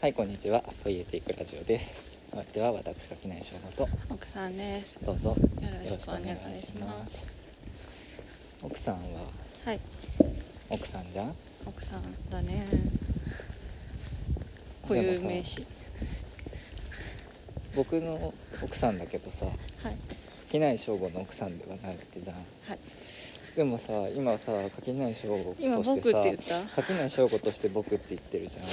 はい、こんにちは。ポイエティックラジオです。お相手は私垣内翔吾と奥さんですどうぞよろしくお願いしますす。奥さんは？はい奥さんじゃん？奥さんだね固有名詞僕の奥さんだけどさ、はい垣内翔吾の奥さんではないわけじゃん。はいでもさ、今さ垣内翔吾今としてさ垣内翔吾として僕って言ってるじゃん。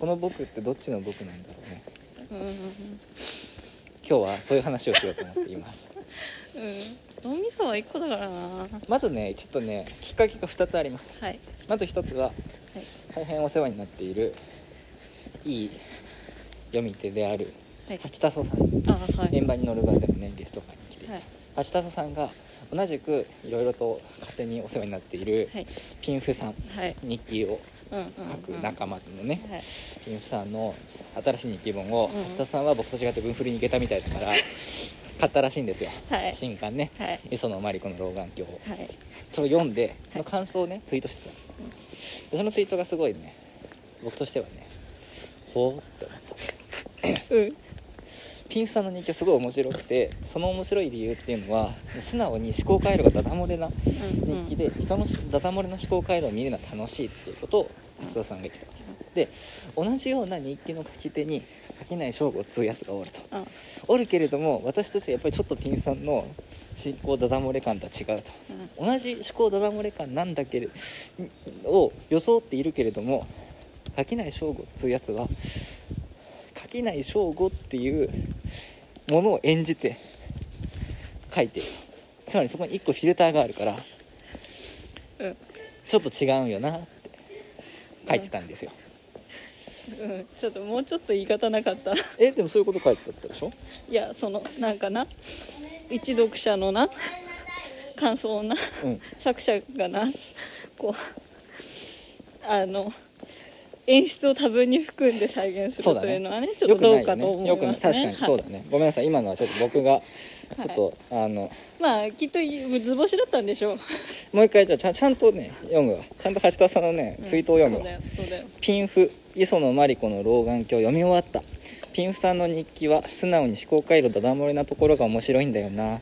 この僕ってどっちの僕なんだろうね。うん。うん今日はそういう話をしようと思っています。うん。うん脳みそは一個だからな。はまずね、ちょっとね、きっかけが2つあります。いはい。まず一つは大変お世話になっているいい読み手であるはい。八田荘さん。あはい。円盤に乗る場でもねゲスト会に来て。はい。八田荘さんが同じくいろいろと勝手にお世話になっているはい。ピンフさんはい。日記をうんうん書くうん。仲間のね、はい。ピンフさんの新しい日記本を、うん八田さんは僕と違って文振りに行けたみたいだから 買ったらしいんですよ、はい。新刊ね。はい。磯野真理子の老眼鏡を。はい。それを読んでその感想をねツイートしてたでそのツイートがすごいね僕としてはねほーって思った。うんピンフさんの日記はすごい面白くてその面白い理由っていうのは素直に思考回路がダダ漏れなうん日記で人のしダダ漏れの思考回路を見るのは楽しいっていうことを松田さんが言ってた。わけで同じような日記の書き手に垣内翔吾っつうやつがおると。うん。おるけれども私としてはやっぱりちょっとピンフさんの思考ダダ漏れ感とは違うと。うん。同じ思考ダダ漏れ感なんだけれを装っているけれども垣内翔吾っつうやつは垣内翔吾っていうものを演じて書いている。とつまりそこに1個フィルターがあるからうんちょっと違うんよなって書いてたんですよ、うん。ちょっともうちょっと言い方なかった。えでもそういうこと書いてたでしょ？いやそのなんかな？一読者のな？感想をな？うん。作者がな？こうあの演出を多分に含んで再現するというのはねちょっとどうかと思いよくないますね確かに。そうだね、ごめんなさい。今のはちょっと僕がちょっと、あの。はいまあきっと図星だったんでしょう。もう一回じゃあちゃんちゃんとね読むわ。ちゃんと橋田さんのね、ツイートを読むわ。ピンフ磯野真理子の老眼鏡読み終わった。ピンフさんの日記は素直に思考回路ダダ漏れなところが面白いんだよな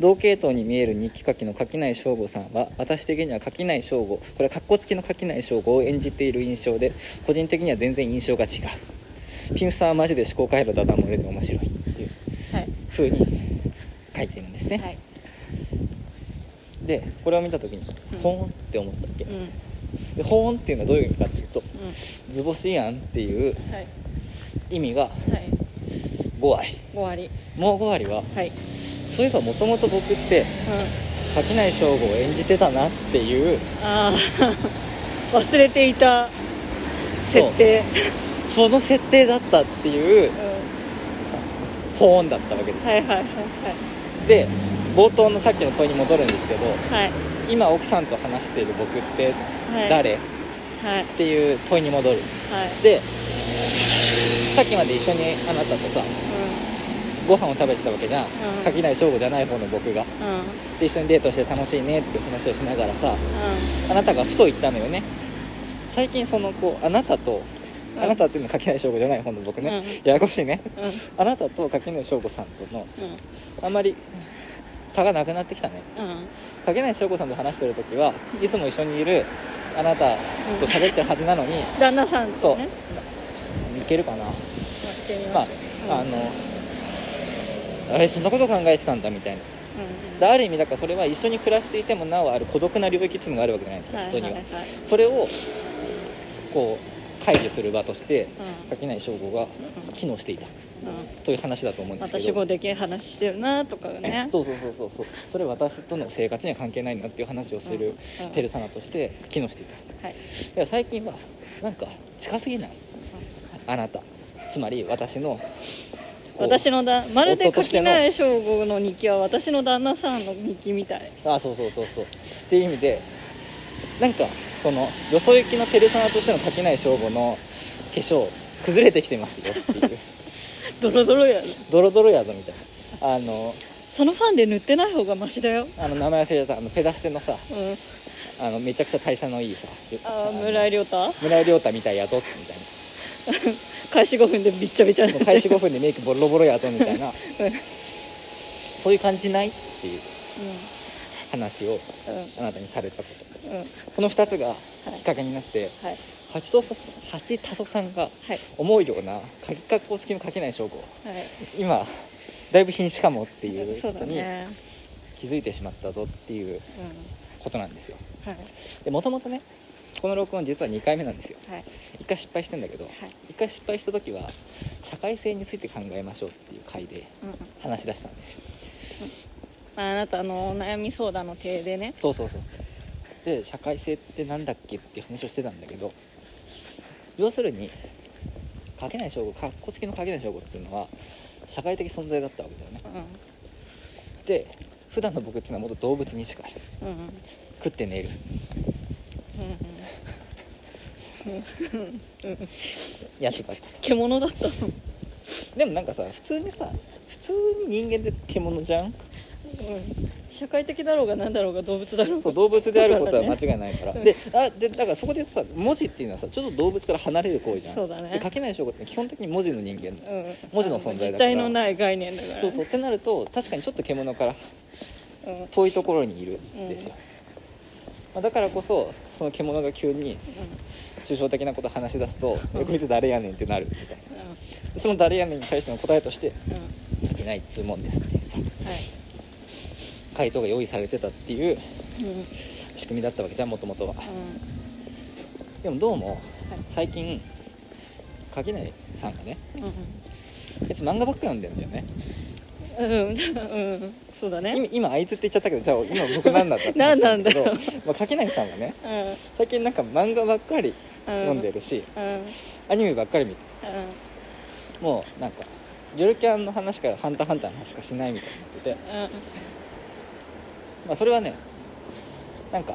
同系統に見える日記書きの垣内翔吾さんは私的には垣内翔吾これカッコつきの垣内翔吾を演じている印象で個人的には全然印象が違う。ピンフさんはマジで思考回路ダダ漏れで面白い。っていうはい風に書いてるんですね、はい。でこれを見た時にうん。ほーんって思ったっけ、うん。うんでほーんっていうのはどういう意味かっていうと図星やんっていうはい。意味がはい。5割。もう5割ははいそういえばもともと僕ってうん。垣内翔吾を演じてたなっていうああ 忘れていた設定。その設定だったっていううん。保温だったわけですよ、はいはいはいで冒頭のさっきの問いに戻るんですけどはい。はい今奥さんと話している僕ってはい。誰、っはい。ていう問いに戻る。はい。でさっきまで一緒にあなたとさご飯を食べてたわけじゃん、うん。垣内翔吾じゃない方の僕が。うん。うんで一緒にデートして楽しいねって話をしながらさあなたがふと言ったのよね。最近そのこうあなたとうん。あなたっていうのは垣内翔吾じゃない方の僕ね、うややこしいね。うん。うんあなたと垣内翔吾さんとのあん。まり差がなくなってきたね。うん。垣内翔吾さんと話してる時はいつも一緒にいるあなたと喋ってるはずなのに、旦那さんそう。いけるかな。まああのえそんなこと考えてたんだみたいな。うんである意味だからそれは一緒に暮らしていてもなおある孤独な領域っていうのがあるわけじゃないですか、人には,、いい。いそれをこう会議する場としてうん。垣内翔吾がうん。機能していた。うん。という話だと思うんですけど。私語できん話してるなとかね。そうそうそうそうそう。それ私との生活には関係ないなっていう話をするペルソナとして機能していた。とはい。でも最近はなんか近すぎない？あなた。つまり私の私のだまるで垣内翔吾の。日記は私の旦那さんの日記みたい。あそうそうそうそう。っていう意味でなんかそのよそ行きのペルソナとしての垣内翔吾の化粧崩れてきてますよっていう。ドロドロやドロドロやぞみたいな。あのそのファンで塗ってない方がマシだよ。あの名前忘れちゃった。あのペダステのさ。うん。あのめちゃくちゃ代謝のいいさ。あー村井亮太？村井亮太みたいやぞみたいな 開始5分でびっちゃびちゃ開始5分でメイクボロボロやとみたいな。そういう感じないっていう話をうん。あなたにされたこと。うん。うんこの2つがきっかけになって、はい。八と八多祖さんがはい。思うような鍵格好好きの書けない証拠はい。今だいぶ瀕死かもっていうことに気づいてしまったぞっていううことなんですよ。もともとねこの録音実は2回目なんですよ。はい。1回失敗してんだけどはい。1回失敗した時は社会性について考えましょうっていう回でうんうん。話し出したんですよ。まああなたのお悩み相談の体でね。そうそうそうそう。で社会性ってなんだっけっていう話をしてたんだけど要するに書けない証拠かっこつきの書けない証拠っていうのは社会的存在だったわけだよね。うで普段の僕っていうのはもっと動物に近いんうんうん。食って寝るやつだった。と獣だった。のでもなんかさ普通にさ普通に人間って獣じゃん？うん。社会的だろうが何だろうが動物だろうがそう動物であることは間違違いないから、うん。であでだからそこで言うとさ文字っていうのはさちょっと動物から離れる行為じゃん。そうだね。で書けない証拠って基本的に文字の人間。うん。文字の存在だから。実体のない概念だからそうそうってなると確かにちょっと獣からうん。うん遠いところにいるんですよ、まあ、だからこそその獣が急に抽象的なこと話し出すと「うんえこいつ誰やねん」ってなる。みたいなでその「誰やねん」に対しての答えとしてうんうん「書けないっつうもんです」っていうさはい。回答が用意されてたっていう仕組みだったわけじゃんもともとは。でもどうも最近垣内さんがね別に漫画ばっか読んでんだよね。うん。うん。うんそうだね。今今あいつって言っちゃったけどじゃあ今僕何だったって 何なんだよ話けどまあ、垣内さんはねうん。最近なんか漫画ばっかりうん。読んでるし、アニメばっかり見て。もうなんかゆるキャンの話から「ハンターハンター」の話しかしないみたいになってて、うん。まあ、それはねなんか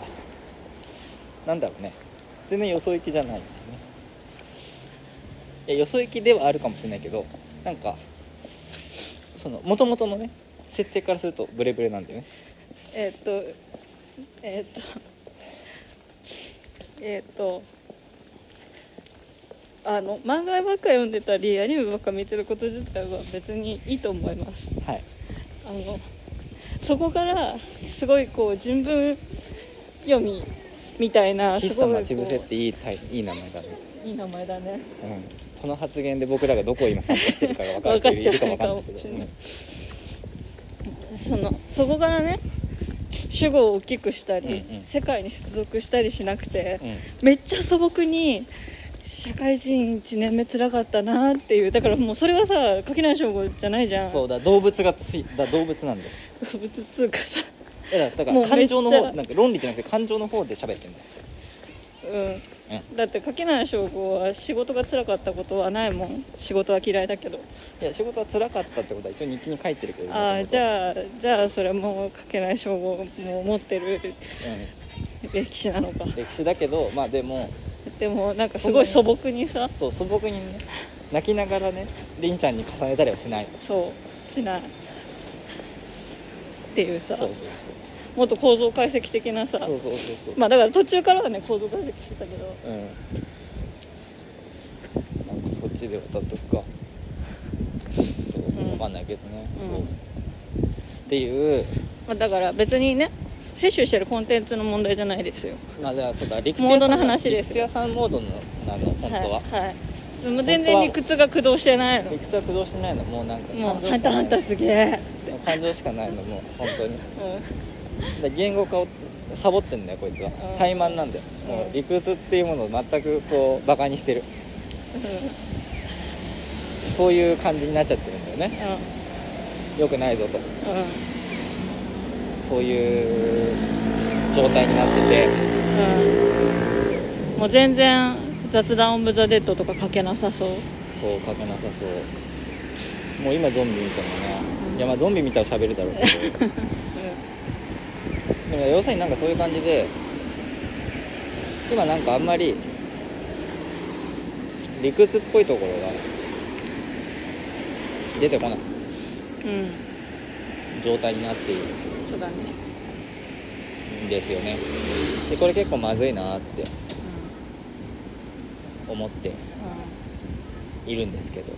なんだろうね。全然よそ行きじゃないんだよね。いやよそ行きではあるかもしれないけどなんかその元々のね設定からするとブレブレなんだよね。えーっとえーっとえーっとあの漫画ばっか読んでたりアニメばっか見てること自体は別にいいと思います。はい。あのそこからすごいこう人文読みみたいな喫すごいこう茶待ち伏せっていいタイいい名前だね、いい名前だね。うん、この発言で僕らがどこを今散歩してるかが分かる人いるか分かんないけど。うかもしそのそこからね主語を大きくしたり、うんうん。世界に接続したりしなくて、うんうん。めっちゃ素朴に社会人1年目つらかったなっていう。だからもうそれはさ垣内翔吾じゃないじゃん。そうだ動物がついだ動物なんだよ。動物っつうかさだからもうめっちゃ感情の方なんか論理じゃなくて感情の方で喋ってんだよ。うん。うん。だって垣内翔吾は仕事が辛かったことはないもん。仕事は嫌いだけど。いや仕事は辛かったってことは一応日記に書いてるけど。ああじあ、ゃあじゃあそれはもう垣内翔吾も持ってる。う 歴史なのか。ん、歴史だけどまあでもでもなんかすごい素朴にさ。そう素朴にね泣きながらね凛ちゃんに重ねたりはしない。そうしない。っていうさ。そうそうもっと構造解析的なさ。そうそうそうそう。そうまあだから途中からはね構造解析してたけど。うん。なんかそっちで渡っとくか。ん分かんないけどね、うん。そう。っていう。まあだから別にね摂取してるコンテンツの問題じゃないですよ。まあだからそうだ理屈モードの話です理屈屋さんモードのなの本当は、はい、はい、でも全然理屈が駆動してないの。理屈は駆動してないの。もうなんかもう「感情しかない。ハンターハンターすげえ」感情しかないのもう本当に。うだから言語化をサボってんだよこいつは。うん。怠慢なんだよ。うん。もう理屈っていうものを全くこうバカにしてる。ん。そういう感じになっちゃってるんだよね。よくないぞと。うんそういう状態になってて。うん。もう全然雑談オブ・ザ・デッドとか書けなさそう。そう書けなさそう。もう今ゾンビ見てもねいやまあゾンビ見たら喋るだろうけど。でも要するになんかそういう感じで今なんかあんまり理屈っぽいところが出てこない。うん、うん、状態になっているだね。んですよね。でこれ結構まずいなってう思ってん。いるんですけど。は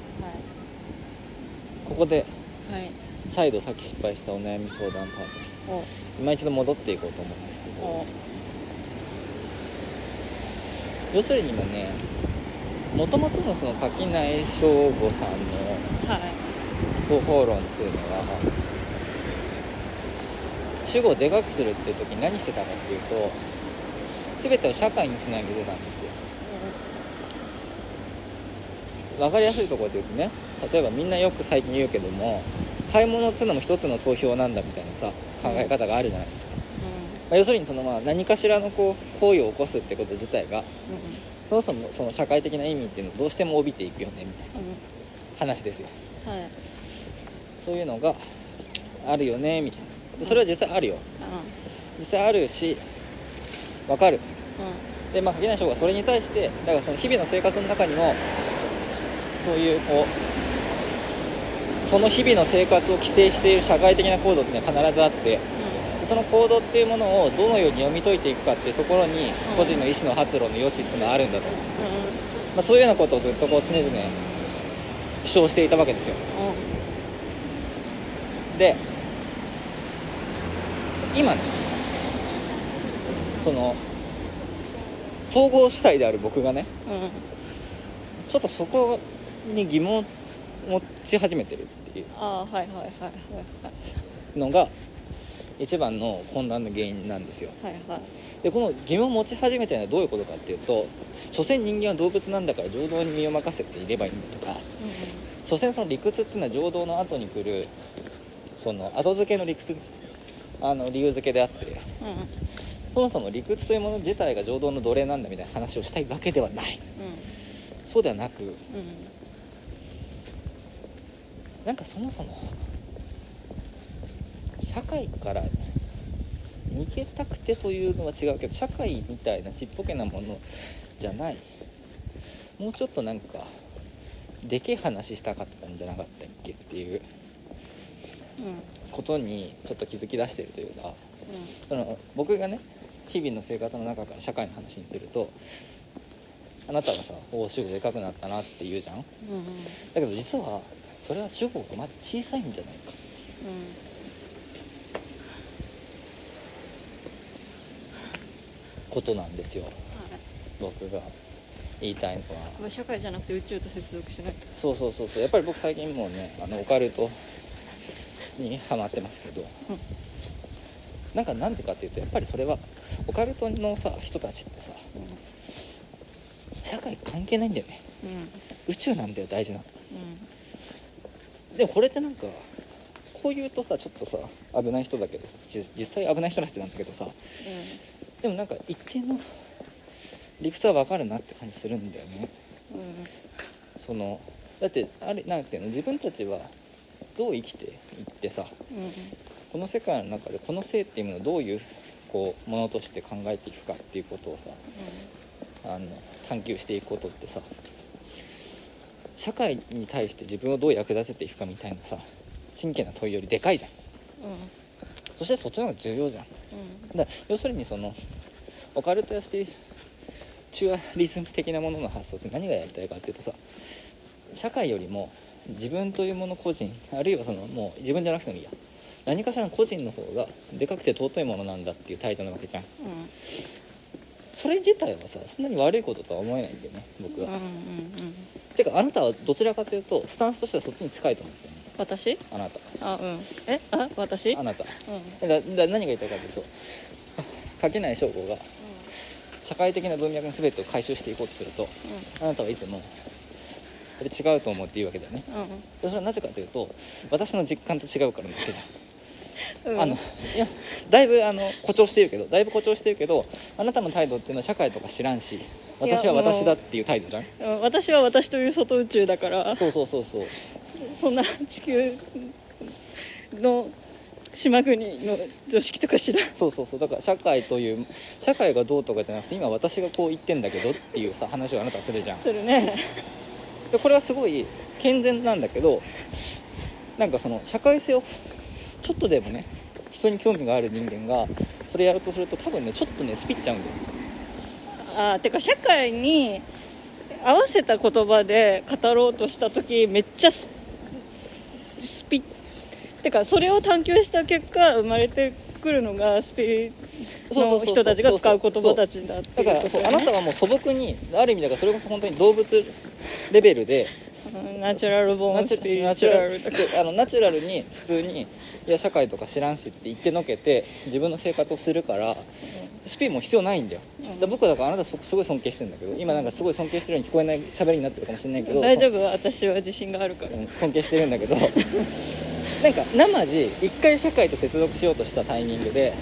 ここでいはい。再度さっき失敗したお悩み相談パート。今一度戻っていこうと思うんですけど。お。要するに今ねもともとのその垣内翔吾さんのはい。方法論っつうのは主語をでかくするっていう時に何してたかっていうと全てを社会につなげてたんですよ。分かりやすいところで言うとね例えばみんなよく最近言うけども買い物っつうのも一つの投票なんだみたいなさ考え方があるじゃないですか、まあ要するにそのまあ何かしらのこう行為を起こすってこと自体がそもそもその社会的な意味っていうのをどうしても帯びていくよねみたいな話ですよ。うんはい。そういうのがあるよねみたいなでそれは実際あるよ。実際あるし分かる。うでまあ垣内翔がそれに対してだからその日々の生活の中にもそういうこうその日々の生活を規定している社会的な行動っていうのは必ずあってその行動っていうものをどのように読み解いていくかっていうところにうん。個人の意思の発露の余地っていうのはあるんだと、まうん。あ、そういうようなことをずっとこう常々主張していたわけですよ。で今ねその統合主体である僕がねうん。うんちょっとそこに疑問を持ち始めてるっていう。のが一番の混乱の原因なんですよ。はいはい。でこの疑問を持ち始めたのはどういうことかっていうと所詮人間は動物なんだから情動に身を任せていればいいんだとか所詮その理屈っていうのは情動の後に来るその後付けの理屈あの理由付けであってうん。うんそもそも理屈というもの自体が情動の奴隷なんだみたいな話をしたいわけではない。そうではなくうん。うんなんかそもそも社会から逃げたくてというのは違うけど社会みたいなちっぽけなものじゃない。もうちょっとなんかでけえ話したかったんじゃなかったっけっていう。うんことにちょっと気づき出してるというかうその僕がね日々の生活の中から社会の話にするとあなたはさ「おお主語でかくなったな」って言うじゃん。んうん。だけど実はそれは主語がまだ小さいんじゃないかことなんですよ。僕が。言いたいのは。はい社会じゃなくて宇宙と接続しないと。そうそうそうそう。やっぱり僕最近もうねあのオカルトにハマってますけど、うん。なんかなんでかっていうとやっぱりそれはオカルトのさ人たちってさ社会関係ないんだよね。宇宙なんだよ大事なの。うん。でもこれってなんかこう言うとさちょっとさ危ない人だけどじ実際危ない人たちなんだけどさでもなんか一定の理屈は分かるなって感じするんだよね。そのだってあれなんていうの自分たちはどう生きていってさうん。うんこの世界の中でこの性っていうものをどういうこうものとして考えていくかっていうことをさあの探求していくことってさ社会に対して自分をどう役立てていくかみたいなさ真剣な問いよりでかいじゃん。うん。そしてそっちの方が重要じゃん。うん。だ要するにそのオカルトやスピリチュアリズム的なものの発想って何がやりたいかっていうとさ社会よりも自分というもの個人あるいはそのもう自分じゃなくてもいいや。何かしらの個人の方がでかくて尊いものなんだっていう態度なわけじゃん。うん。それ自体はさそんなに悪いこととは思えないんだよね僕は、うんうんうんてかあなたはどちらかというとスタンスとしてはそっちに近いと思ってる私？あなた。あうん。え？あ？私？あなた。うん。だだ何が言いたいかというと垣内翔吾が社会的な文脈の全てを回収していこうとするとあなたはいつもこれ違うと思うって言うわけだよね。うん。それはなぜかというと私の実感と違うからなわけじゃんうん。あのいやだいぶあの誇張してるけどだいぶ誇張してるけどあなたの態度っていうのは社会とか知らんし私は私だっていう態度じゃん。うん。私は私という外宇宙だから。そうそうそうそう。そんな地球の島国の常識とか知らん。そうそうそう。だから社会という社会がどうとかじゃなくて今私がこう言ってんだけどっていうさ話をあなたはするじゃん。するねでこれはすごい健全なんだけどなんかその社会性をちょっとでもね人に興味がある人間がそれやろうとすると多分ねちょっとねスピっちゃうんだよ。あーてか社会に合わせた言葉で語ろうとした時めっちゃススピてかそれを探求した結果生まれてくるのがスピの人たちが使う言葉たちだってだいうだからそうあなたはもう素朴にある意味だからそれこそ本当に動物レベルでうんナチュラルボーンスピリチチュルあのナチュラルに普通にいや社会とか知らんしって言ってのけて自分の生活をするからスピンも必要ないんだよ、うん。僕はだからあなたすすごい尊敬してるんだけど今なんかすごい尊敬してるように聞こえない喋りになってるかもしれないけど大丈夫？私は自信があるから。うん尊敬してるんだけど なんか生地一回社会と接続しようとしたタイミングで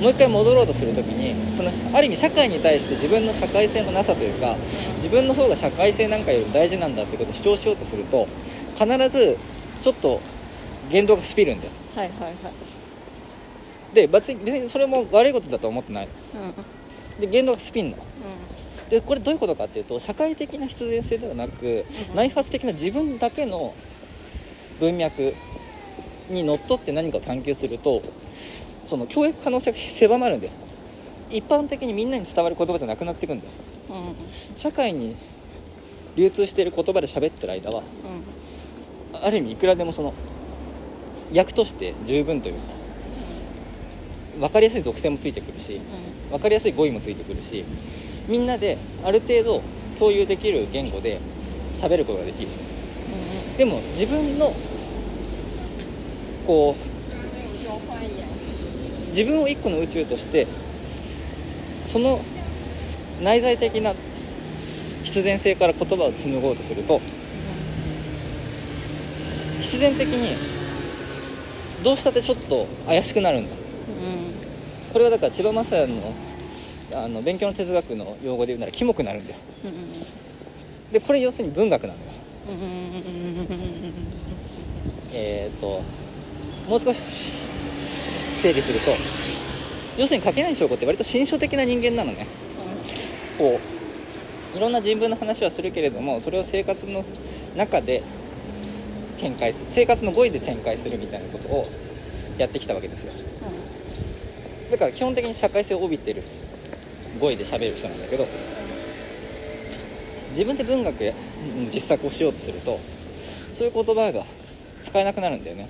もう一回戻ろうとするときにそのある意味社会に対して自分の社会性のなさというか自分の方が社会性なんかよりも大事なんだってことを主張しようとすると必ずちょっと言動がスピるんだよ。はいはいはい。で別に別にそれも悪いことだとは思ってない。うんで言動がスピんのでこれどういうことかっていうと社会的な必然性ではなくうん。内発的な自分だけの文脈にのっとって何かを探求するとその教育可能性が狭まるんだよ。一般的にみんなに伝わる言葉じゃなくなっていくんだよ。うん。うん社会に流通している言葉で喋ってる間はうんある意味いくらでもその役として十分というか分かりやすい属性もついてくるし分かりやすい語彙もついてくるしみんなである程度共有できる言語で喋ることができる。でも自分のこう自分を一個の宇宙としてその内在的な必然性から言葉を紡ごうとすると必然的にどうしたってちょっと怪しくなるんだ。うん。これはだから千葉雅也のあの勉強の哲学の用語で言うならキモくなるんだよ。うんでこれ要するに文学なんだよ。うん。えー、ともう少し整理すると要するに書けない証拠って割と心象的な人間なのね。こういろんな人文の話はするけれどもそれを生活の中で展開する生活の語彙で展開するみたいなことをやってきたわけですよ。だから基本的に社会性を帯びてる語彙で喋る人なんだけど自分で文学や実作をしようとするとそういう言葉が使えなくなるんだよね。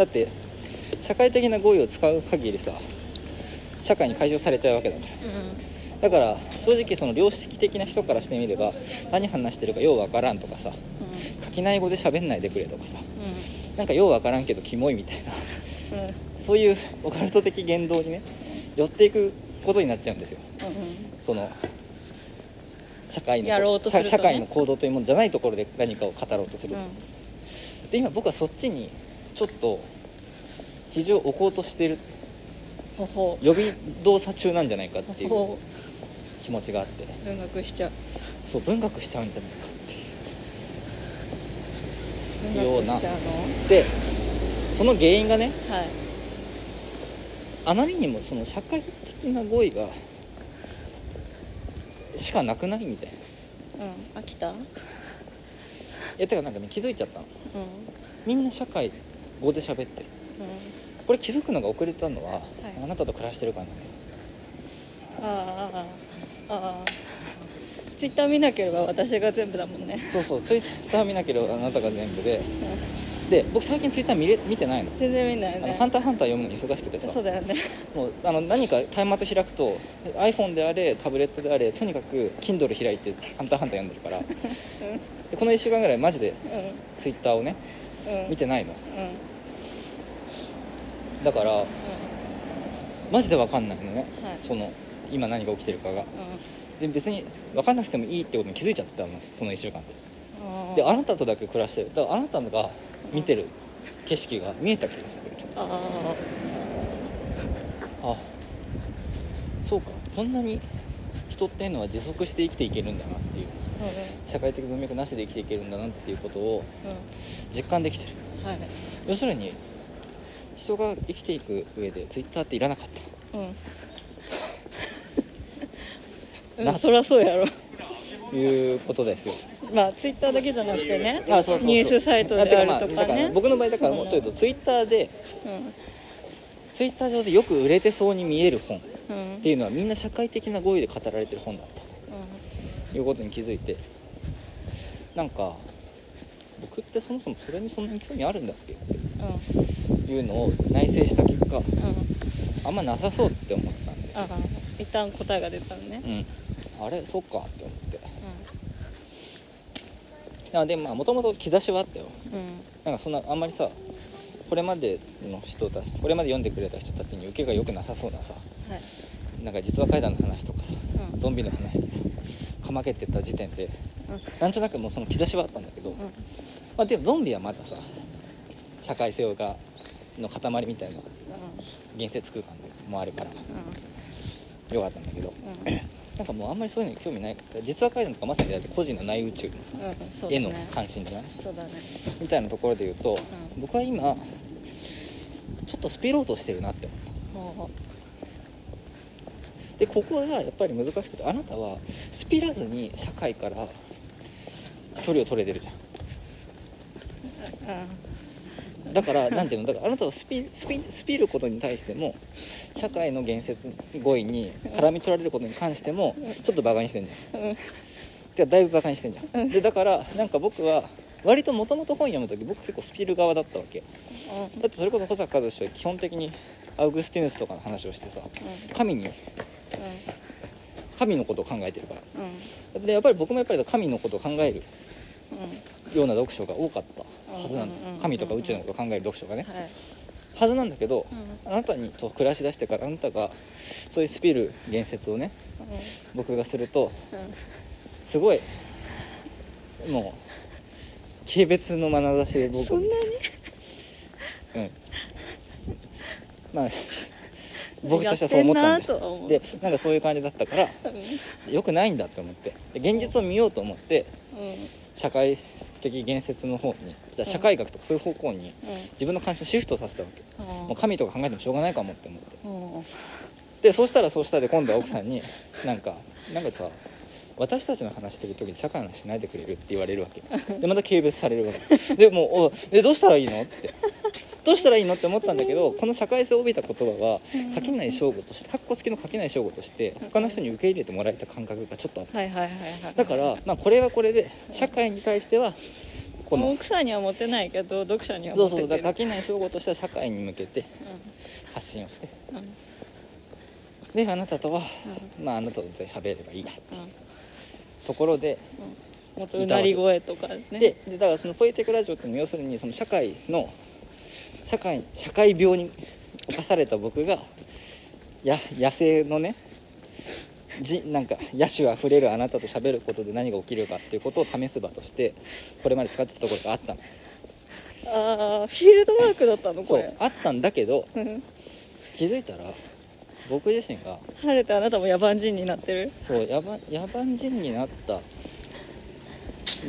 だって社会的な語彙を使う限りさ社会に解消されちゃうわけだから。だから正直その良識的な人からしてみれば何話してるかようわからんとかさ書きない語で喋んないでくれとかさなんかようわからんけどキモいみたいなそういうオカルト的言動にね寄っていくことになっちゃうんですよ。その社会のね。社社会の行動というものじゃないところで何かを語ろうとする、で今僕はそっちにちょっと非常を置こうとしてる。予備動作中なんじゃないかっていうほ気持ちがあって。文学しちゃう。そう文学しちゃうんじゃないかっていう。文ような。でその原因がねはい。あまりにもその社会的な語彙がしかなくないみたいな。うん。飽きた？うんえてかなんかね気づいちゃったの。みんな社会語で喋ってる。うん。これ気づくのが遅れたのは、い。あなたと暮らしてるからなんだよ。ああああツイッター見なければ私が全部だもんね。そうそうツイッター見なければあなたが全部で。うん。で僕最近ツイッター見れ見てないの。全然見ないね。あのハンターハンター読むのに忙しくてさ。そうだよね。もうあの何か端末開くと iPhone であれタブレットであれとにかく Kindle 開いてハンターハンター読んでるから。でこの1週間ぐらいマジでうん。ツイッターをねうん。うん見てないの。うんうんだからマジで分かんないのね、はい。その今何が起きてるかが。うで別に分かんなくてもいいってことに気づいちゃったのこの1週間で。ん。であなたとだけ暮らしてる。だからあなたが見てる景色が見えた気がしてるちょっと。ああ。そうか。こんなに人っていうのは持続して生きていけるんだなっていう。社会的文脈なしで生きていけるんだなっていうことをう実感できてる。んはい。要するに人が生きていく上でツイッターっていらなかった。うん。な うんそりゃそうやろ。ということですよ。まあツイッターだけじゃなくてねあそうそうそう。ニュースサイトであるとあてまあだか僕の場合だからもっと言うとツイッターでうん。ツイッター上でよく売れてそうに見える本っうんていうのはみんな社会的な語彙で語られてる本だった。いうことに気づいてなんか僕ってそもそもそれにそんなに興味あるんだっけっうんていうのを内省した結果うんあんまなさそうって思ったんですよ。あ、一旦答えが出たのね。うん、あれそっかって思って。うあでもまあもともと兆しはあったよ。んうん。なんかそんなあんまりさこれまでの人たこれまで読んでくれた人たちに受けが良くなさそうなさはい。なんか実話怪談の話とかさうん。ゾンビの話にさかまけてた時点でうん。なんとなくもうその兆しはあったんだけど、うん。まあ、でもゾンビはまださ社会性がの塊みたいな現説空間もあるから。よかったんだけど。うん。う んなんかもうあんまりそういうのに興味ない。実話怪談とかまさにだって個人の内宇宙のさ、うんね。絵の関心じゃない？そうだね。みたいなところで言うと、ん。僕は今ちょっとスピろうとしてるなって思った。ほでここがやっぱり難しくてあなたはスピらずに社会から距離を取れてるじゃん。うだからなんていうのだからあなたはスピスピスピることに対しても社会の言説語彙に絡み取られることに関してもちょっとバカにしてんじゃん。んうん。てかだいぶバカにしてんじゃん。でだからなんか僕は割ともともと本読む時僕結構スピる側だったわけ。だってそれこそ保坂和志は基本的にアウグスティヌスとかの話をしてさ神に神のことを考えてるから。うんうん。でやっぱり僕もやっぱり神のことを考えるうん。ような読書が多かったはずなんだ。神とか宇宙のことを考える読書がね。はずなんだけどうあなたにと暮らしだしてからあなたがそういうスピル言説をね僕がするとすごいもう軽蔑の眼差しで僕そんなに？うん。まあ 僕としてはそう思ったんででなんかそういう感じだったからうん。よくないんだって思って。で現実を見ようと思ってうん。社会的言説の方に社会学とかそういう方向に自分の関心をシフトさせたわけ。うん。もう神とか考えてもしょうがないかもって思ってうん。でそうしたらそうしたで今度は奥さんに なんかなんかさ私たちの話してる時に社会の話しないでくれるって言われるわけ。でまた軽蔑されるわけ。でもうおえどうしたらいいのってどうしたらいいのって思ったんだけどこの社会性を帯びた言葉は垣内翔吾としてかっこつきの垣内翔吾として他の人に受け入れてもらえた感覚がちょっとあった。だから、まあ、これはこれで社会に対してはこの奥さんには持てないけど読者にはそうそう持ててるだから垣内翔吾としては社会に向けて発信をして。うん。うんであなたとは、まああなたと喋ればいいやうん。ところでもっとうなり声とかね。ででだからそのポエティックラジオっていうのは要するにその社会の社会社会病に侵された僕がや野生のねじなんか野種あふれるあなたと喋ることで何が起きるかっていうことを試す場としてこれまで使ってたところがあったの。ああフィールドワークだったのそうこれ。あったんだけどうん。気づいたら僕自身が晴れてあなたも野蛮人になってる。そう野蛮野蛮人になった。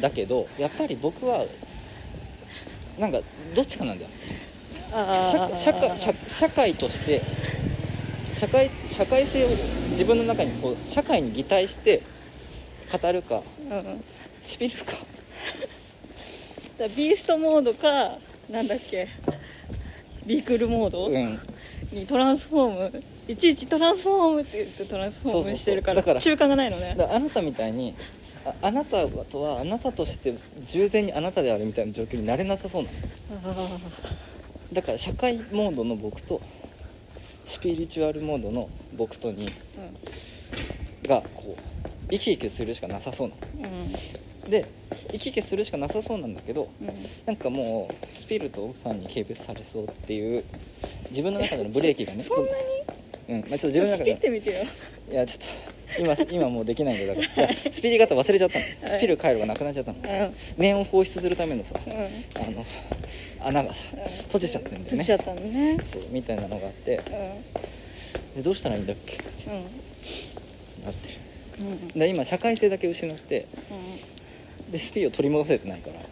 だけどやっぱり僕はなんかどっちかなんだよ。あ社社会社社会として社会社会性を自分の中にこう社会に擬態して語るかうんスピるか。だビーストモードかなんだっけビークルモード？うん。にトランスフォーム。いちいちトランスフォームって言ってトランスフォームしてるからそう。そうそうだから中間がないのね。あなたみたいにああなたとはあなたとして従前にあなたであるみたいな状況になれなさそうなの。あだから社会モードの僕とスピリチュアルモードの僕とにーがこう生き生きするしかなさそうな。うん。で生き生きするしかなさそうなんだけどうん。なんかもうスピルと奥さんに軽蔑されそうっていう自分の中でのブレーキがねそんなに？うん。まあ、ちょっと自分の中でってみてよ。いやちょっと今今もうできないんだだからいやスピリ方忘れちゃったの。はいスピル回路がなくなっちゃったの。うん。念を放出するためのさうん。あの穴がさ閉じちゃってるんだよね。閉じちゃったのね。そうみたいなのがあって。うん。でどうしたらいいんだっけ？うん。なってる。うん。で今社会性だけ失ってうでスピを取り戻せてないからん。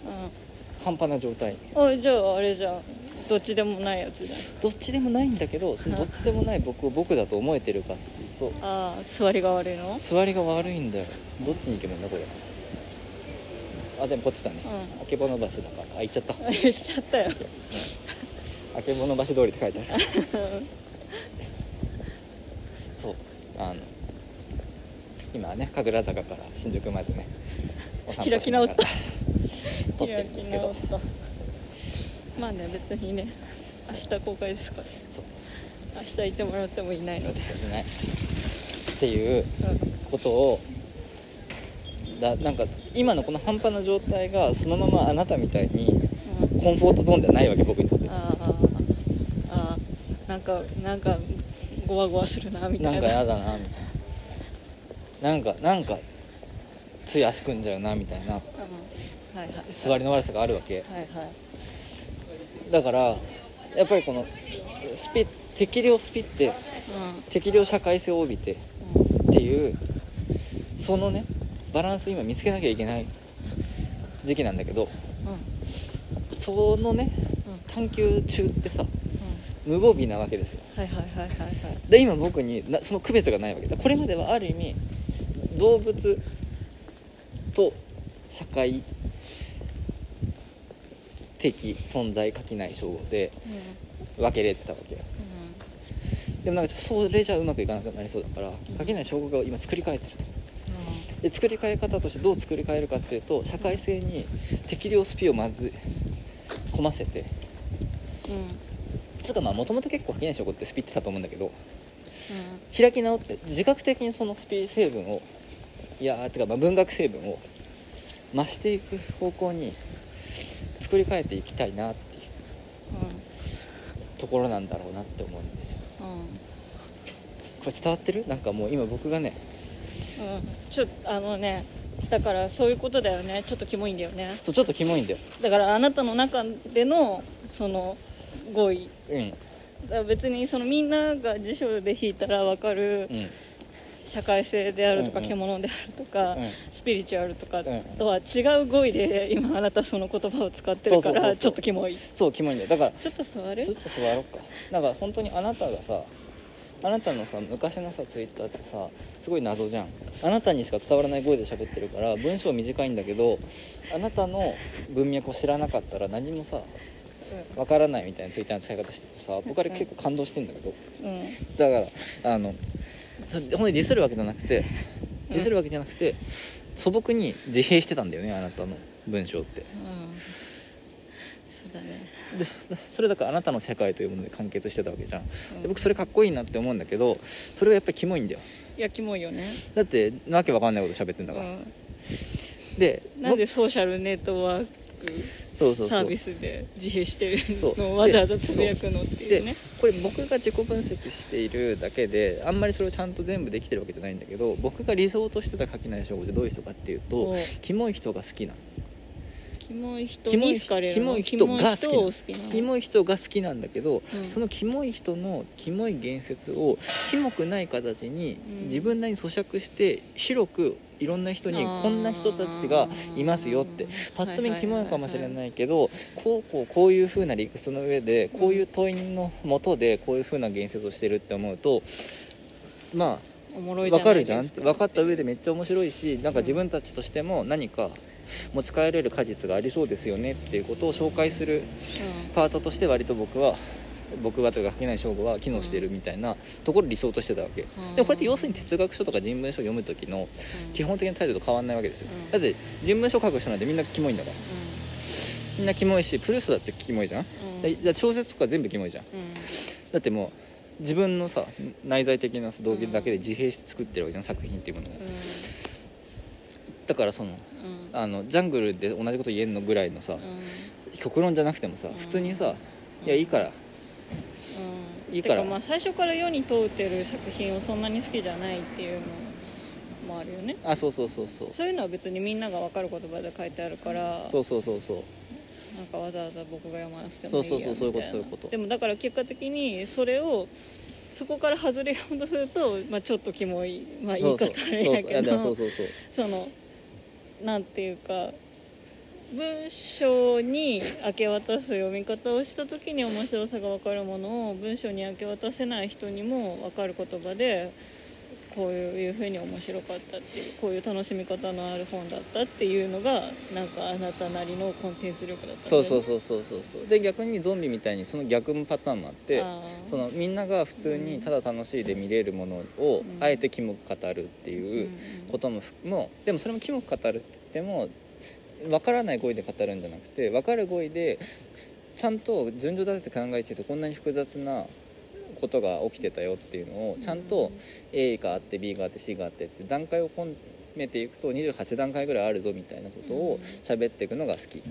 半端な状態。うんあじゃああれじゃんどっちでもないやつじゃん。どっちでもないんだけどそのどっちでもない僕を僕だと思えてるかっていうとああ座りが悪いの？座りが悪いんだよ。どっちに行けばいいんだこれ。あでもこっちだね、うん。あけぼの橋だから。あ行っちゃった。あ言っちゃったよ。あけぼの橋通りって書いてある。そう。あの今はね神楽坂から新宿までねお散歩開き直った。しながら撮ってるんですけど。直ったまあね別にね明日公開ですから。そう。明日いてもらってもいないそうのでですねっていううんことをだなんか今のこの半端な状態がそのままあなたみたいにうんコンフォートゾーンではないわけ僕にとってあーあーなんかなんかゴワゴワするなみたなないんかやだなみたいななんかなんかつい足組んじゃうなみたいなうんはいはい座りの悪さがあるわけはいはいだからやっぱりこのスピ適量スピって適量社会性を帯びてっていうそのねバランスを今見つけなきゃいけない時期なんだけどうん。そのねうん。探求中ってさうん。無防備なわけですよ。で今僕になその区別がないわけ。だこれまではある意味動物と社会的存在書きない称号でうん。分けれてたわけよ。でもなんかそれじゃうまくいかなくなりそうだから書けない称号が今作り変えてると。で作り変え方としてどう作り変えるかっていうと社会性に適量スピをまず込ませてうん。うんつうかまあもともと結構書けない証拠ってスピってたと思うんだけど開き直って自覚的にそのスピ成分をいやーてかまあ文学成分を増していく方向に作り変えていきたいなっていうところなんだろうなって思うんですよ。うんうんこれ伝わってる？なんかもう今僕がね。うん。ちょあのねだからそういうことだよね。ちょっとキモいんだよね。そうちょっとキモいんだよ。だからあなたの中でのその語彙うん。だから別にそのみんなが辞書で引いたら分かる。うん社会性であるとか獣であるとか、うん。スピリチュアルとかうん。とは違う語彙で今あなたその言葉を使ってるからちょっとキモい。そうキモいんだよだからちょっと座る？ちょっと座ろうか。だから本当にあなたがさあなたのさ昔のさツイッターってさすごい謎じゃん。あなたにしか伝わらない声で喋ってるから文章短いんだけどあなたの文脈を知らなかったら何もさわからないみたいなツイッターの使い方しててさ僕あれ結構感動してんだけど。うん。うんだからあのそ本当にディスるわけじゃなくてディスるわけじゃなくて素朴に自閉してたんだよねあなたの文章って。そうだね。でそそれだからあなたの世界というもので完結してたわけじゃん。うん。で僕それかっこいいなって思うんだけどそれがやっぱりキモいんだよ。いやキモいよね。だってわけわかんないこと喋ってんだから、うん。でなんでソーシャルネットワーそうそうそう。クサービスで自閉してるのをわざわざつぶやくのっていうね。でこれ僕が自己分析しているだけであんまりそれをちゃんと全部できてるわけじゃないんだけど僕が理想としてた垣内翔吾ってどういう人かっていうとキモい人が好きなの。キモい人キモいに好かれるキモい人が好きなキモい人が好きなんだけど、うん。そのキモい人のキモい言説をキモくない形にうん。自分なりに咀嚼して広くいろんな人にこんな人たちがいますよってパッと見キモいかもしれいないけどこうこうこういう風な理屈の上でこういう問いのもとでこういう風な言説をしてるって思うとまおもろいあ分か。るじゃん分かった上でめっちゃ面白いしなんか自分たちとしても何か持ち帰れる果実がありそうですよねっていうことを紹介するパートとして割と僕は僕はというか書けない勝負は機能しているみたいなところを理想としてたわけ、うん。でもこれって要するに哲学書とか人文書を読む時のうん。基本的な態度と変わんないわけですよ、うん。だって人文書書く人なんてみんなキモいんだから。みんなキモいしプルーストだってキモいじゃん、うん。小説とか全部キモいじゃん。うん。だってもう自分のさ内在的な動機だけで自閉して作ってるわけじゃん作品っていうものを。だからそのうん。あのジャングルで同じこと言えんのぐらいのさうん。極論じゃなくてもさうん普通にさ「いやいいからうんいいから。てまあ最初から世に問うてる作品をそんなに好きじゃないっていうのもあるよね。あそうそうそうそう。そういうのは別にみんなが分かる言葉で書いてあるから。そうそうそうそう。なんかわざわざ僕が読まなくてもいいやそうそうそうそういうことそういうこと。でもだから結果的にそれをそこから外れようとすると、まあ、ちょっとキモい、まあ、言い方あれやそうそう。いやでけどもそうそうそう。そのなんていうか文章に明け渡す読み方をした時に面白さが分かるものを文章に明け渡せない人にも分かる言葉でこういうふうに面白かったっていうこういう楽しみ方のある本だったっていうのがなんかあなたなりのコンテンツ力だったそうそうそうそうそうそう。で逆にゾンビみたいにその逆パターンもあってそのみんなが普通にただ楽しいで見れるものをうん。あえてキモく語るっていうこともふもでもそれもキモく語るって言っても分からない語彙で語るんじゃなくて分かる語彙でちゃんと順序立てて考えてるとこんなに複雑なことが起きてたよっていうのをちゃんと A があって B があって C があってって段階を込めていくと28段階ぐらいあるぞみたいなことを喋っていくのが好き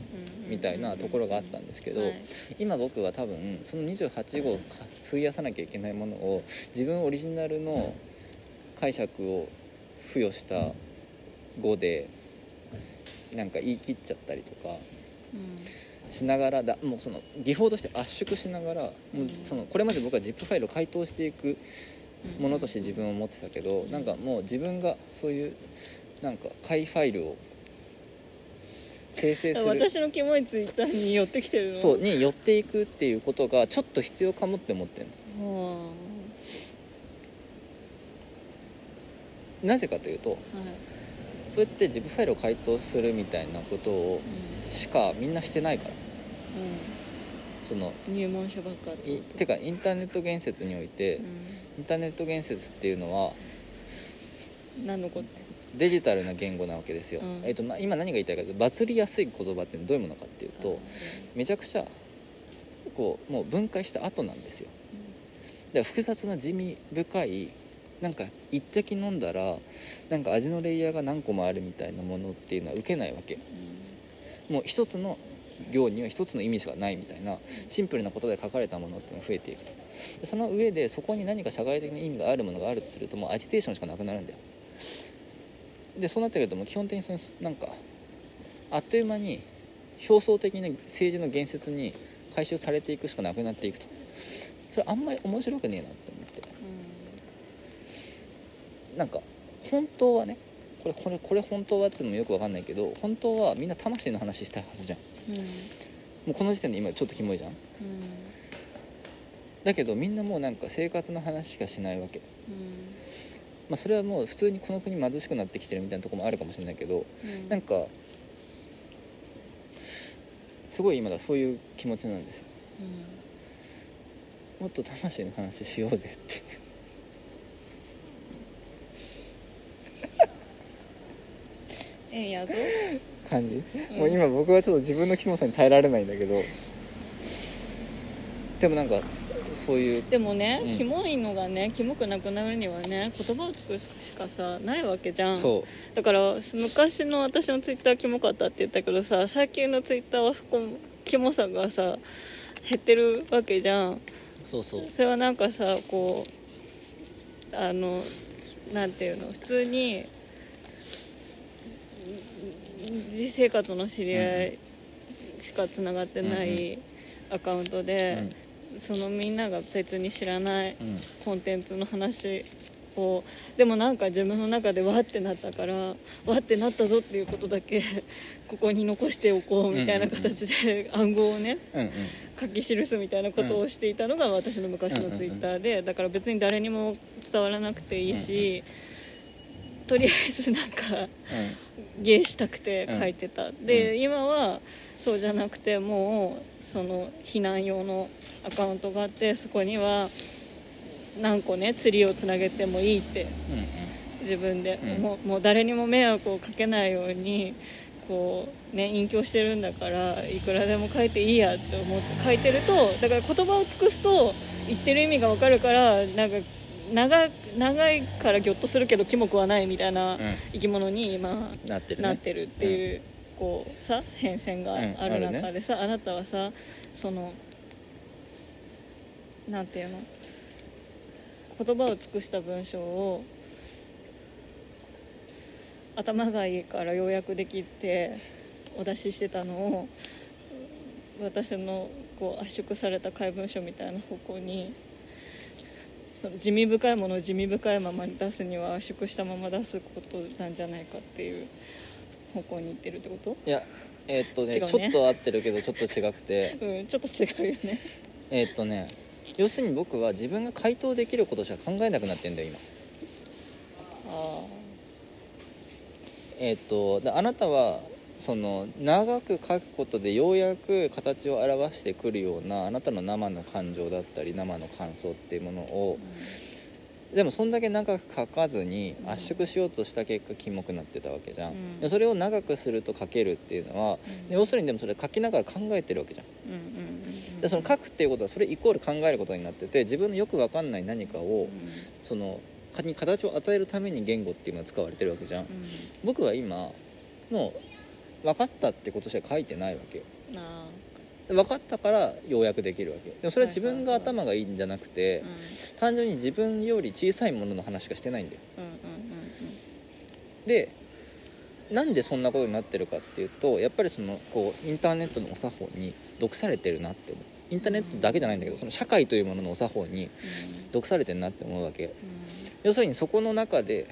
みたいなところがあったんですけどはい今僕は多分その28号か費やさなきゃいけないものを自分オリジナルの解釈を付与した語でなんか言い切っちゃったりとかしながらだもうその技法として圧縮しながらもうそのこれまで僕は ZIP ファイルを解凍していくものとして自分を持ってたけどなんかもう自分がそういうなんか解ファイルを生成する私のキモいツイッターに寄ってきてるの。そうに寄っていくっていうことがちょっと必要かもって思ってるの。はなぜかというとあはいそうやって ZIP ファイルを解凍するみたいなことをしかみんなしてないから。そのうん入門書ばっかっていこと？てかインターネット言説において、うインターネット言説っていうのはん何のことデジタルな言語なわけですよ、うん。えっとまあ、今何が言いたいかというとバズりやすい言葉ってどういうものかっていうとめちゃくちゃこうもう分解した後なんですよ。だから複雑な地味深いなんか一滴飲んだらなんか味のレイヤーが何個もあるみたいなものっていうのは受けないわけ。もう一つの行には一つの意味しかないみたいなシンプルなことで書かれたものっていうのが増えていくと。その上でそこに何か社会的な意味があるものがあるとするともうアジテーションしかなくなるんだよ。でそうなってくるともう基本的にそのなんかあっという間に表層的な政治の言説に回収されていくしかなくなっていくと。それあんまり面白くねえなってなんか本当はねこれこれこれ本当はっていうのもよくわかんないけど本当はみんな魂の話したいはずじゃん。うん。うんもうこの時点で今ちょっとキモいじゃん。うん。だけどみんなもうなんか生活の話しかしないわけ。うん。まあそれはもう普通にこの国貧しくなってきてるみたいなところもあるかもしれないけどうん。なんかすごい今だそういう気持ちなんですよ。うん。もっと魂の話しようぜってええやぞ。感じ、うん。もう今僕はちょっと自分のキモさに耐えられないんだけど。でもなんかそういうでもね、うん。キモいのがねキモくなくなるにはね言葉を作るしかさないわけじゃん。そう。だから昔の私のツイッターキモかったって言ったけどさ最近のツイッターはそこキモさがさ減ってるわけじゃん。そうそう。それはなんかさこうあのなんていうの普通に実生活の知り合いしかつながってないアカウントで、そのみんなが別に知らないうん、うんコンテンツの話をでもなんか自分の中でわってなったからわってなったぞっていうことだけ ここに残しておこうみたいな形で暗号をねうんうん。書き記すみたいなことをしていたのが私の昔のツイッターでだから別に誰にも伝わらなくていいしとりあえずなんか芸したくて書いてた。で今はそうじゃなくてもうその避難用のアカウントがあってそこには何個ね釣りをつなげてもいいってうんうん。自分で、うん。もうもう誰にも迷惑をかけないようにこうね隠居してるんだからいくらでも書いていいやって思って書いてるとだから言葉を尽くすと言ってる意味が分かるからなんか長長いからギョッとするけどキモくはないみたいなうん。生き物に今なってるね。なってるっていう、こうさ変遷があるうんある中でさ、あなたはさそのなんていうの？言葉を尽くした文章を頭がいいから要約できてお出ししてたのを私のこう圧縮された怪文書みたいな方向にその地味深いものを地味深いままに出すには圧縮したまま出すことなんじゃないかっていう方向にいってるってこと？いやえー、っとね、ね、ちょっと合ってるけどちょっと違くて。うんちょっと違うよね。えっとね要するに僕は自分が回答できることしか考えなくなってんだよ今。ああえっとあなたはその長く書くことでようやく形を表してくるようなあなたの生の感情だったり生の感想っていうものをでもそんだけ長く書かずにうん。圧縮しようとした結果キモくなってたわけじゃん、うん。でそれを長くすると書けるっていうのは、うん。要するにでもそれ書きながら考えてるわけじゃん。うんうんうんでその書くっていうことはそれイコール考えることになってて自分のよく分かんない何かをうん。その形を与えるために言語っていうのは使われてるわけじゃん。うん。僕は今の分かったってことしか書いてないわけよ。分かったからようやくできるわけでもそれは自分が頭がいいんじゃなくてー単純に自分より小さいものの話しかしてないんだよ。でなんでそんなことになってるかっていうとやっぱりそのこうインターネットのお作法に毒されてるなって思う。インターネットだけじゃないんだけどその社会というもののお作法にうん。毒されてるなって思うわけうん。要するにそこの中で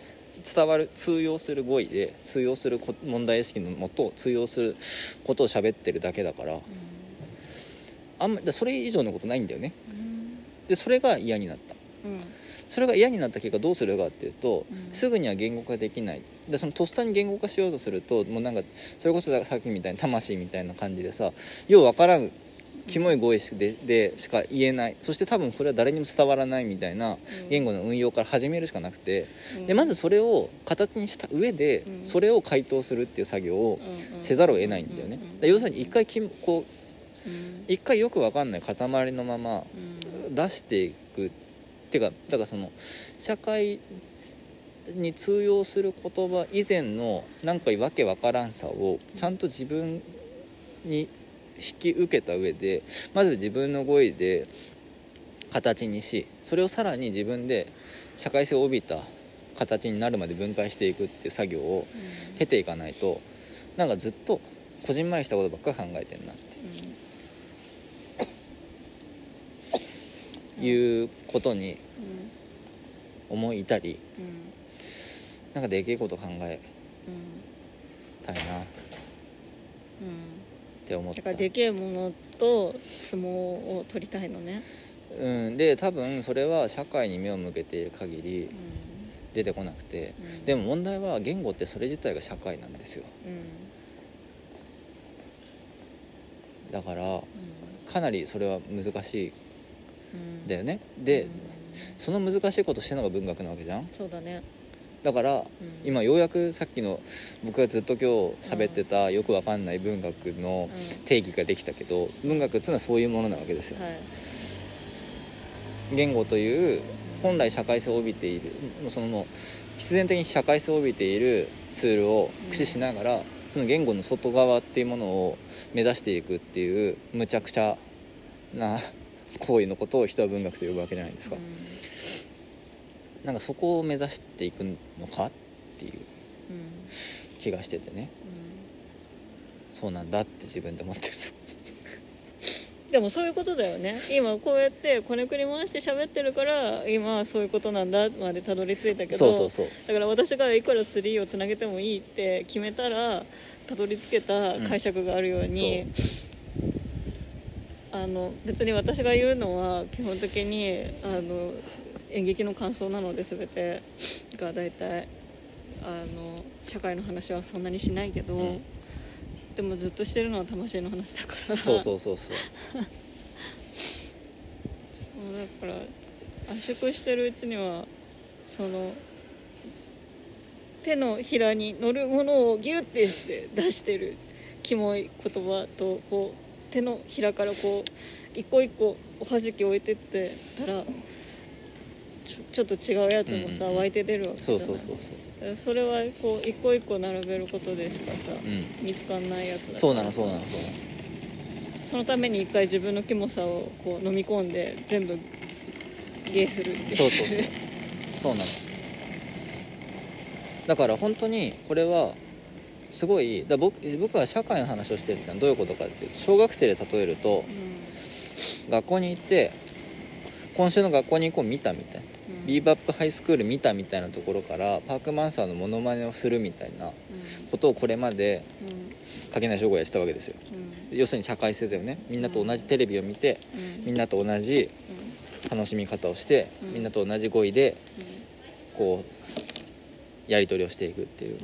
伝わる通用する語彙で通用するこ問題意識のもと通用することを喋ってるだけだから。あんまだそれ以上のことないんだよね。うん。でそれが嫌になった。うん。それが嫌になった結果どうするかっていうと、うん。すぐには言語化できない。でそのとっさに言語化しようとするともうなんかそれこそさっきみたいに魂みたいな感じでさようわからんキモい語彙ででしか言えない。そして多分これは誰にも伝わらないみたいな言語の運用から始めるしかなくて。でまずそれを形にした上でうん。それを回答するっていう作業をせざるを得ないんだよね。要するに一回きこううん。一回よくわかんない塊のままうん。出していくっていうかだからその社会に通用する言葉以前のなんかわけわからんさをちゃんと自分に引き受けた上でまず自分の語彙で形にしそれをさらに自分で社会性を帯びた形になるまで分解していくっていう作業を経ていかないとなんかずっとこじんまりしたことばっかり考えてんなって。いうことに思いたりうん。うん。なんかでけえこと考えうんたいなっうんて思った。だからでけえものと相撲を取りたいのね。うん、で多分それは社会に目を向けている限りうん。出てこなくて。うん。でも問題は言語ってそれ自体が社会なんですよ。うん。だからうん。かなりそれは難しい。だよね。でうん。その難しいことしてるのが文学なわけじゃん。そうだねだからうん。今ようやくさっきの僕がずっと今日喋ってたよくわかんない文学のうん。定義ができたけど文学っていうのはそういうものなわけですよ。はい。言語という本来社会性を帯びているそのもう必然的に社会性を帯びているツールを駆使しながら、その言語の外側っていうものを目指していくっていうむちゃくちゃな行為のことを人は文学と呼ぶわけじゃないですか、なんかそこを目指していくのかっていううんうん気がしててね。そうなんだって自分で思ってる。でもそういうことだよね。今こうやってこねくり回して喋ってるから今はそういうことなんだまでたどり着いたけどそうそうそう。だから私がいくらツリーをつなげてもいいって決めたらたどり着けた解釈があるように、あの別に私が言うのは基本的にあの演劇の感想なので全てが大体あの社会の話はそんなにしないけど、うん。でもずっとしてるのは魂の話だから。そうそうそうそう。もうだから圧縮してるうちにはその手のひらに乗るものをギュッてして出してるキモい言葉とこう手のひらからこう一個一個おはじき置いてってたらちょっと違うやつもさ、うんうんうん。湧いて出るわけじゃない。そうそうそうそう。それはこう一個一個並べることでしかさ、うん。見つかんないやつだから。そうなのそうなのそうなの。そのために一回自分のキモさをこう飲み込んで全部芸するっていう。そうそうそう。そうなの。だから本当にこれはすごいだ僕僕が社会の話をしてるってのはどういうことかっていうと小学生で例えるとうん。学校に行って今週の学校に行こう見たみたいな、うんビーバップハイスクール見たみたいなところからパークマンサーのモノマネをするみたいなことをこれまでうん。垣内翔吾はやってたわけですよ。うん。要するに社会性だよね。みんなと同じテレビを見てうん。みんなと同じ楽しみ方をしてうん。みんなと同じ語彙でうん。こうやり取りをしていくっていう。うん。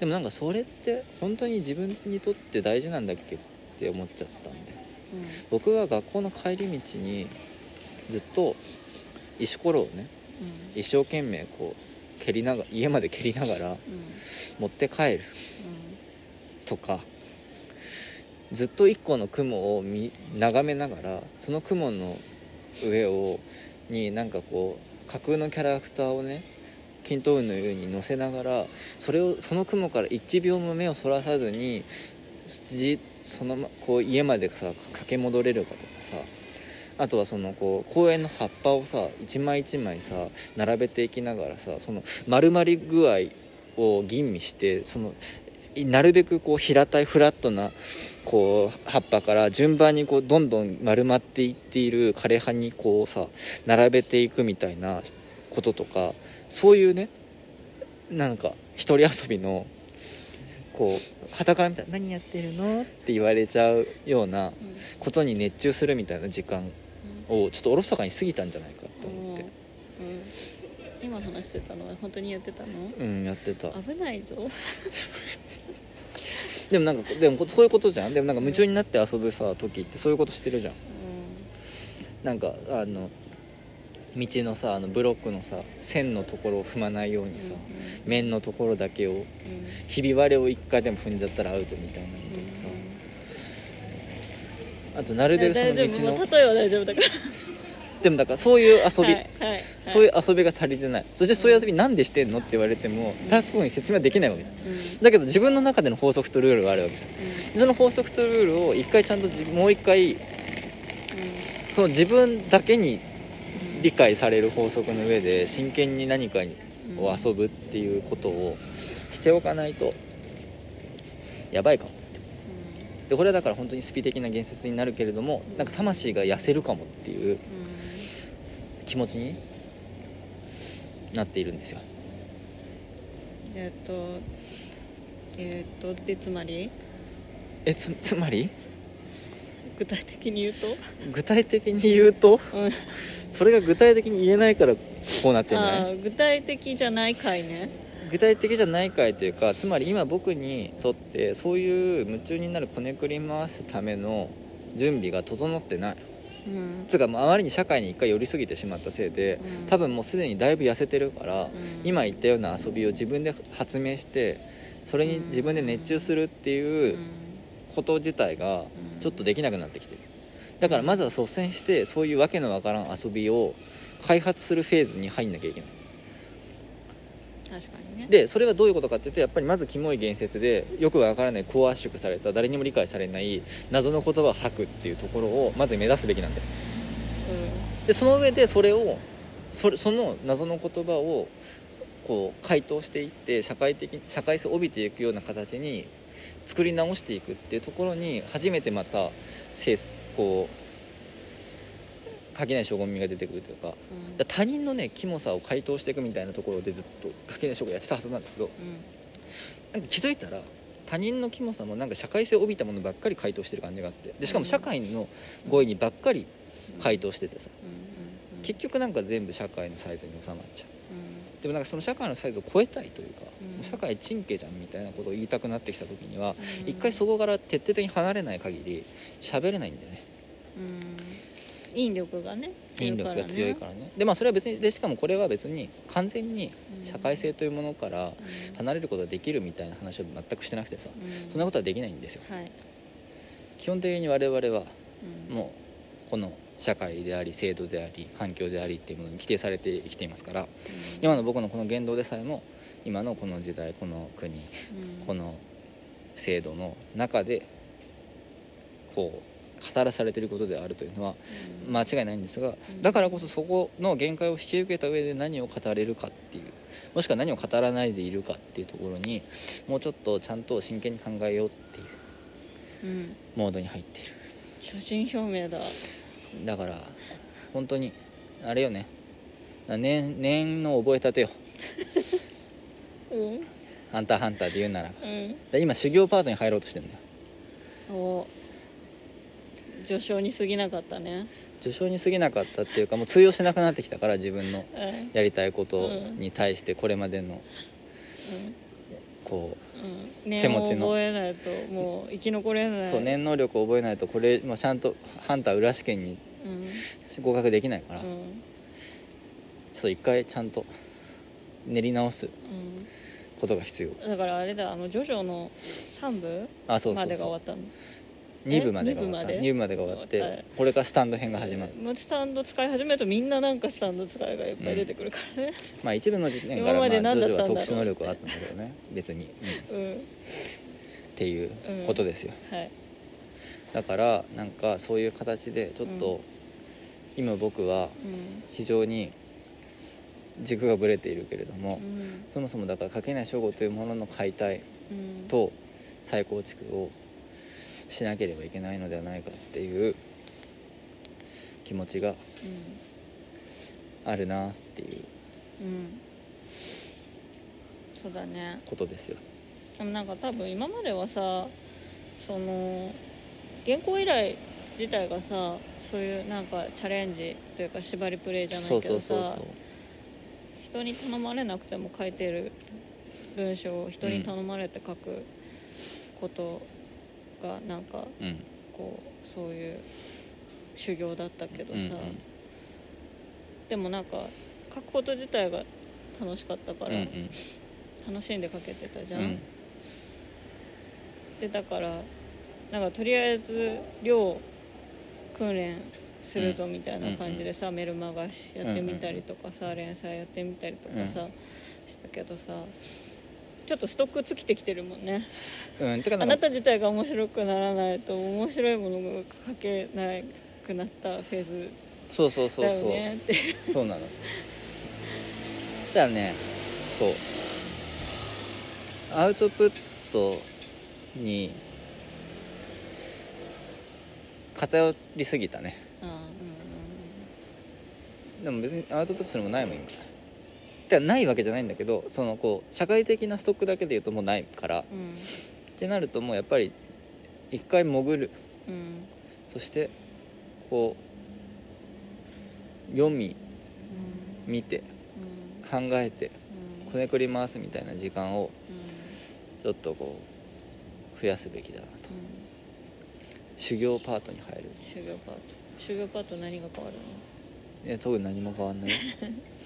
でもなんかそれって本当に自分にとって大事なんだっけって思っちゃったんで。僕は学校の帰り道にずっと石ころをねうん。一生懸命こう蹴りながら家まで蹴りながらうん。持って帰る。とかずっと一個の雲を見眺めながらその雲の上をになんかこう架空のキャラクターをね均等運のように乗せながらそれをその雲から1秒も目をそらさずにじそのまこう家までさ駆け戻れるかとかさあとはそのこう公園の葉っぱをさ一枚一枚さ並べていきながらさその丸まり具合を吟味してそのなるべくこう平たいフラットなこう葉っぱから順番にこうどんどん丸まっていっている枯葉にこうさ並べていくみたいなこととかそういうねなんか一人遊びのこう傍から見たら「何やってるの?」って言われちゃうようなうんことに熱中するみたいな時間をちょっとおろそかに過ぎたんじゃないかとうん思って。うん。今話してたのは本当にやってたの？うんやってた。危ないぞ。でもなんかでもそういうことじゃん。でもなんか夢中になって遊ぶさ時ってそういうことしてるじゃん。うなんかあの道のさあのブロックのさ線のところを踏まないようにさ、面のところだけをんうん。ひび割れを一回でも踏んじゃったらアウトみたいなのとか。さ、あとなるべくその道の例えは大丈夫だから。でもだからそういう遊び、はいはいはい。そういう遊びが足りてない。そしてそういう遊びなんでしてんのって言われても確かに説明できないわけじゃん。うん。だけど自分の中での法則とルールがあるわけじゃん。その法則とルールを一回ちゃんとじもう一回その自分だけに理解される法則の上で真剣に何かを遊ぶっていうことをしておかないとやばいかもでこれはだから本当にスピ的な言説になるけれどもなんか魂が痩せるかもっていううん気持ちになっているんですよ。えっとえっとでつまり？えつつまり？具体的に言うと？具体的に言うと？うん。それが具体的に言えないからこうなってんじゃない？具体的じゃない回ね具体的じゃないかいというかつまり今僕にとってそういう夢中になるこねくり回すための準備が整ってない。うん。つうかもうあまりに社会に一回寄りすぎてしまったせいでうん。多分もうすでにだいぶ痩せてるからうん。今言ったような遊びを自分で発明してそれに自分で熱中するっていううん。こと自体がちょっとできなくなってきてる。だからまずは率先してそういうわけのわからん遊びを開発するフェーズに入んなきゃいけない確かにね。でそれはどういうことかっていうとやっぱりまずキモい言説でよくわからない高圧縮された誰にも理解されない謎の言葉を吐くっていうところをまず目指すべきなんだよ。でその上でそれをそれその謎の言葉をこう回答していって社会的社会性を帯びていくような形に作り直していくっていうところに初めてまたせいこう垣内将軍味が出てくるというかうん。他人のねキモさを回答していくみたいなところでずっと垣内将軍やってたはずなんだけどうん。なんか気づいたら他人のキモさもなんか社会性を帯びたものばっかり回答してる感じがあってでしかも社会の語彙にばっかり回答しててさ結局なんか全部社会のサイズに収まっちゃう。うん。でもなんかその社会のサイズを超えたいというか、うん。社会チンケじゃんみたいなことを言いたくなってきた時にはうん。一回そこから徹底的に離れない限り喋れないんだよね。うん引力がね引力が強いからね。でまあそれは別にでしかもこれは別に完全に社会性というものからうん。離れることができるみたいな話を全くしてなくてさうん。そんなことはできないんですよ。はい。基本的に我々はうん。もうこの社会であり制度であり環境でありっていうものに規定されて生きていますからうん。今の僕のこの言動でさえも今のこの時代この国うん。この制度の中でこう語らされていることであるというのはうん。間違いないんですがうん。だからこそそこの限界を引き受けた上で何を語れるかっていうもしくは何を語らないでいるかっていうところにもうちょっとちゃんと真剣に考えようっていううん。モードに入っている。初心表明だ。だから本当にあれよね。年年の覚えたてよ。うん「ハンターハンター」で言うなら。うん。で今修行パートに入ろうとしてるんだよ。お序章に過ぎなかったね。序章に過ぎなかったっていうかもう通用しなくなってきたから自分のうん。やりたいことに対してこれまでのうん。こううん、手持ちの。覚えないともう生き残れない。そう念能力を覚えないとこれもうちゃんとハンター裏試験にうん。合格できないから、ちょうん。っと一回ちゃんと練り直すうことが必要。ん、だからあれだあのジョジョの3部まうそうでが終わったの2部までが終わった。え2部までが終わってはい。これからスタンド編が始まる、もうスタンド使い始めるとみんななんかスタンド使いがいっぱい出てくるからね。まあ一部の時点から、まあ、ジョは特殊能力はあったんだけどね。別に、うん。っうん、ていうことですよ、はい。だからなんかそういう形でちょっと、うん。今僕はうん。非常に軸がぶれているけれども、うん。そもそもだから垣内翔吾というものの解体うん。と再構築をしなければいけないのではないかっていう気持ちがあるなっていううん、うん、そうだね。ことですよ。でもなんか多分今まではさその原稿依頼自体がさそういうなんかチャレンジというか縛りプレイじゃないけどさ人に頼まれなくても書いてる文章を人に頼まれて書くことがなんかうん。こうそういう修行だったけどさ、うんうん。でもなんか書くこと自体が楽しかったから、うんうん。楽しんで書けてたじゃん、うん。でだからなんかとりあえず寮訓練するぞみたいな感じでさ、メルマガやってみたりとかさ、連載やってみたりとかさ、したけどさちょっとストック尽きてきてるもんね。うんてかあなんた自体が面白くならないと面白いものが書けなくなったフェーズそうそうそうそう、そうなの。だからね。そう。アウトプットに偏りすぎたね。あでも別にアウトプットするのもないもん今てかないわけじゃないんだけどそのこう社会的なストックだけで言うともうないから。っうん。うんてなるともうやっぱり一回潜る。うん。そしてこう読みうん。見てうん。考えてうん。こねくり回すみたいな時間をうん。ちょっとこう増やすべきだなと。修行パートに入る。修行パート。修行パート何が変わるいや特に何も変わんない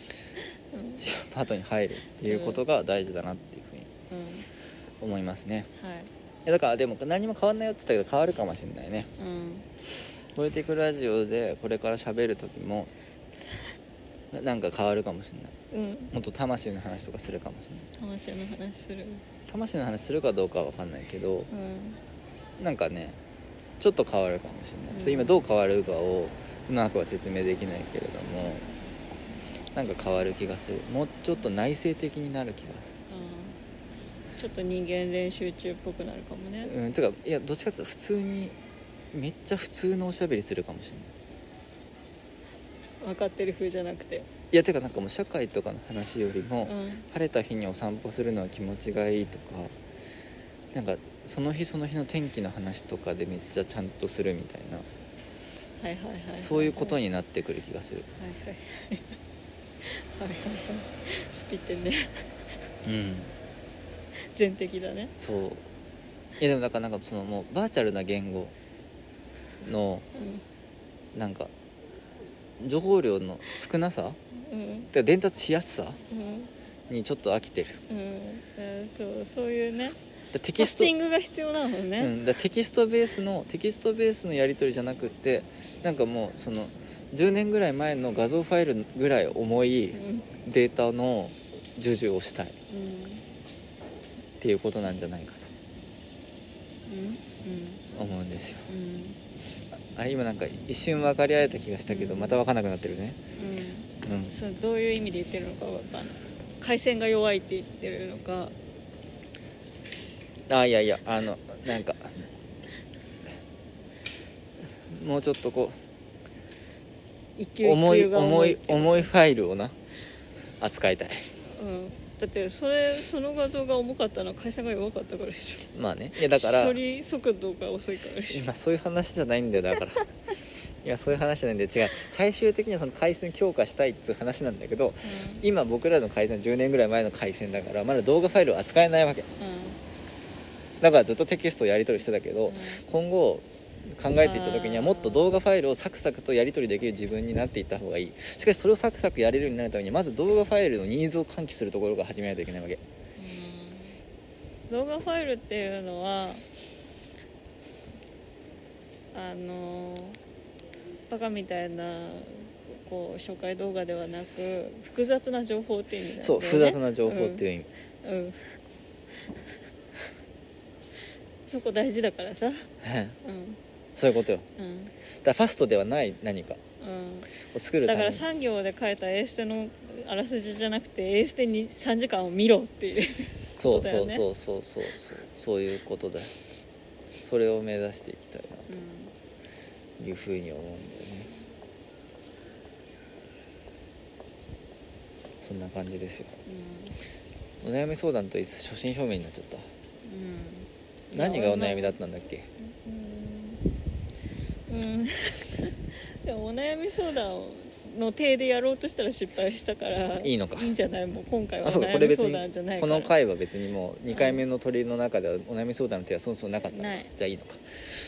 パートに入るっていうことが大事だなっていうふうにうん。思いますね。はい。いやだからでも何も変わんないよって言ったけど変わるかもしれないね。うん。ポリティクラジオでこれから喋る時もな なんか変わるかもしれない。うん。もっと魂の話とかするかもしれない。魂の話する。魂の話するかどうかは分かんないけどうん。なんかねちょっと変わるかもしれない、うん。今どう変わるかをうまくは説明できないけれどもなんか変わる気がする。もうちょっと内省的になる気がすうん。ちょっと人間練習中っぽくなるかもね。るうん。てかいやどっちかっていうと普通にめっちゃ普通のおしゃべりするかもしれない。分かってる風じゃなくて。いやてかなんかもう社会とかの話よりも、うん。晴れた日にお散歩するのは気持ちがいいとかなんかその日その日の天気の話とかでめっちゃちゃんとするみたいなはいはいはいはい。そういうことになってくる気がする。はいはいはいはいはいスピってんね。うん。全的だね。そう。いやでもだからなんかそのもうバーチャルな言語のうなんか情報量の少なさ？んうん。てか伝達しやすさ？うん。にちょっと飽きてる。うん。えーそうそういうね。だテポキストスティングが必要なのね、うん、だテキストベースのテキストベースのやり取りじゃなくってなんかもうその10年ぐらい前の画像ファイルぐらい重いうん。データの授受をしたい。っうんていうことなんじゃないかうん。と思うんですよ。あれ今なんか一瞬分かり合えた気がしたけどうん。また分かんなくなってるね。うん。うん。それどういう意味で言ってるのかわかんない。回線が弱いって言ってるのか。あいやいやあのなんかもうちょっとこ一級重い重い重いファイルをな扱いたい。うん、だってそれその画像が重かったのは回線が弱かったからでしまあね。いやだょから処理速度が遅いからでしょ。今そういう話じゃないんだよだから。いやそういう話じゃないんだよ。違う。最終的にはその回線強化したいっつう話なんだけど今僕らの回線は10年ぐらい前の回線だからまだ動画ファイルを扱えないわけ。うだからずっとテキストをやり取りしてたけど、うん。今後考えていった時にはもっと動画ファイルをサクサクとやり取りできる自分になっていった方がいい。しかしそれをサクサクやれるようになるためにまず動画ファイルのニーズを喚起するところから始めないといけないわけ。うん。動画ファイルっていうのはあのバカみたいなこう紹介動画ではなく複雑な情報っていう意味ね。そう複雑な情報っていう意味、うん、うん。そこ大事だからさ。うんそういうことよ。うん。だからファストではない何か。うん。を作るただめに。から産業で書いたエーステのあらすじじゃなくてエーステに3時間を見ろっていう。そうそうそうそうそうそうそういうことだよそれを目指していきたいなというふうに思うんだよねそんな感じですようんお悩み相談と初心表明になっちゃったうん何がお悩みだったんだっけうん。う んでもお悩み相談の体でやろうとしたら失敗したからいいのか。いいんじゃない？もう今回はおあそうか。こ悩み相れ別に談じゃないこの回は別にもう2回目の鳥の中ではお悩み相談の手はそもそもなかった。のない。じゃあいいのか。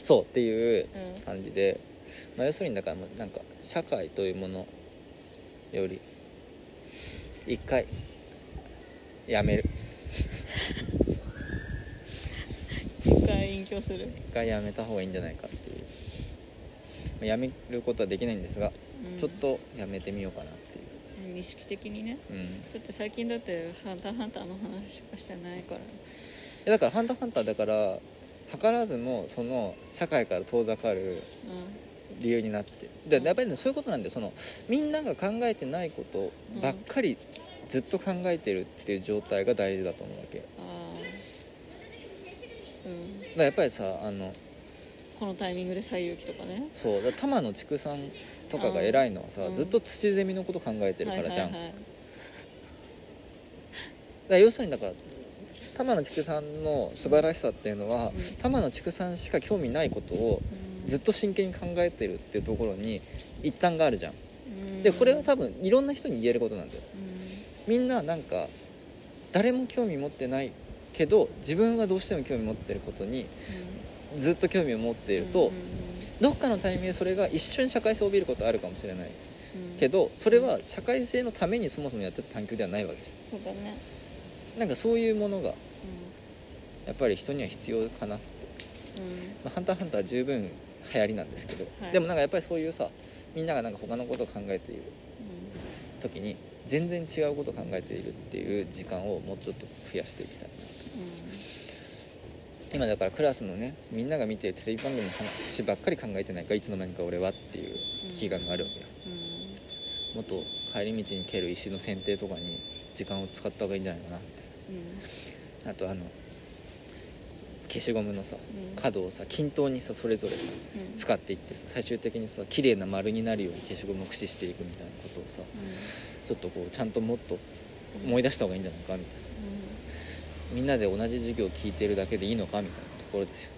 そうっていううん。感じで、まあ、要するにだからもうなんか社会というものより一回やめる。一回隠居する、一回やめた方がいいんじゃないか。ってやめることはできないんですが、うん。ちょっとやめてみようかなっていう。うん意識的にね。うん。だって最近だって「ハンターハンター」の話しかしてないから。えだから「ハンターハンター」だから図らずもその社会から遠ざかるう理由になって。るでやっぱりねそういうことなんだよ。そのみんなが考えてないことばっかりずっと考えてるっていう状態が大事だと思うわけ。うん。らやっぱりさあのこのタイミングで西遊記とかね。そうだから玉野畜産とかが偉いのはさ、うん。ずっと土ゼミのこと考えてるからじゃん、はいはいはい。だ要するにだから玉野畜産の素晴らしさっていうのは、うん。玉野畜産しか興味ないことをうん。ずっと真剣に考えてるっていうところに一端があるじゃん。うん。でこれは多分いろんな人に言えることなんだよ。うん。みんななんか誰も興味持ってないけど自分はどうしても興味持ってることにずっと興味を持っていると、どっかのタイミングでそれが一瞬社会性を帯びることあるかもしれないうん。けどそれは社会性のためにそもそもやってた探求ではないわけじそうだね。ゃんなんかそういうものがうやっぱり人には必要かなって、まあ、ハンターハンターは十分流行りなんですけど、はい。でもなんかやっぱりそういうさみんながなんか他のことを考えている時に全然違うことを考えているっていう時間をもうちょっと増やしていきたいな今だからクラスのねみんなが見てるテレビ番組の話ばっかり考えてないかいつの間にか俺はっていう危機感があるわけよ、うん。うんもっと帰り道に蹴る石の剪定とかに時間を使った方がいいんじゃないかなみたいうん。なあとあの消しゴムのさうん。角をさ均等にさそれぞれさうん。使っていってさ最終的にさ綺麗な丸になるように消しゴムを駆使していくみたいなことをさちょっとこうちゃんともっと思い出した方がいいんじゃないかみたいなみんなで同じ授業を聞いてるだけでいいのかみたいなところですよ。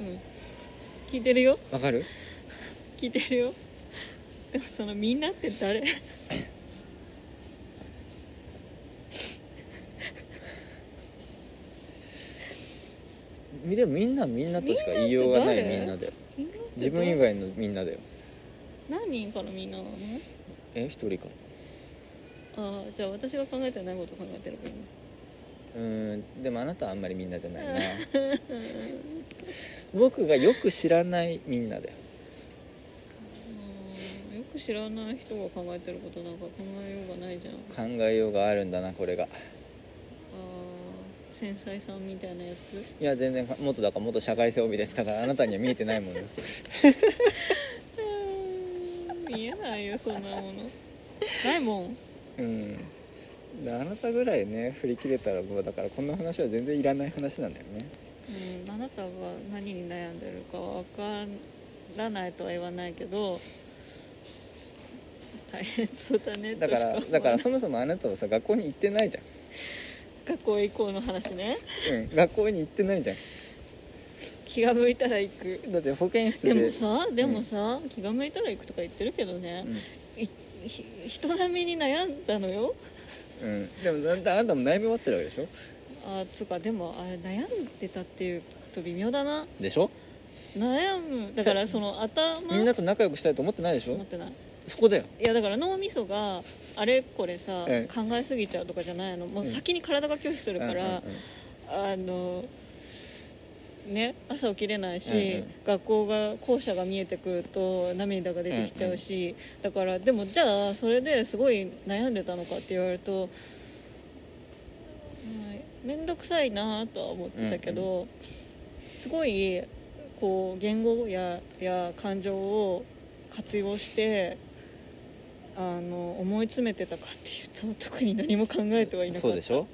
うん。うん。聞いてるよ。わかる？聞いてるよ。でもそのみんなって誰？みでもみんなみんなとしか言いようがないみみんなで。みんなって自分以外のみんなだよ。何人からみんななの？え一人かああじゃあ私が考えてないこと考えてるからうーんでもあなたはあんまりみんなじゃないな。僕がよく知らないみんなだよ。うん。よく知らない人が考えてることなんか考えようがないじゃん。あ考えようがあるんだなこれが。あ繊細さんみたいなやつ。いや全然かもっとだからもっと社会性を帯びてたからあなたには見えてないものようん 見えないよそんなもの。ないもんうん。であなたぐらいね振り切れたらもうだからこんな話は全然いらない話なんだよね。うん、あなたが何に悩んでるかわからないとは言わないけど大変そうだねだからだからそもそもあなたはさ学校に行ってないじ学校へ行こうの話ね。ゃん、うん、学校に行ってないじゃん。気が向いたら行く。だって保健室で。でもさでもさ、気が向いたら行くとか言ってるけどね、いひ人並みに悩んだのよ。うん、うん、でもだってあなたも悩み終わってるわけでしょ？あつうかでもあれ悩んでたっていうと微妙だな。でしょ？悩む。だからその頭みんなと仲良くしたいと思ってないでしょ？思ってない。そこだよ。いやだから脳みそがあれこれさ、ええ考えすぎちゃうとかじゃないの。もううん。先に体が拒否するから、うんうんうん。あのね朝起きれないし、うんうん。学校が校舎が見えてくると涙が出てきちゃうし、だからでもじゃあそれですごい悩んでたのかって言われると面倒くさいなとは思ってたけど、すごいこう言語やや感情を活用してあの思い詰めてたかっていうと特に何も考えてはいなかった。そうでしょ？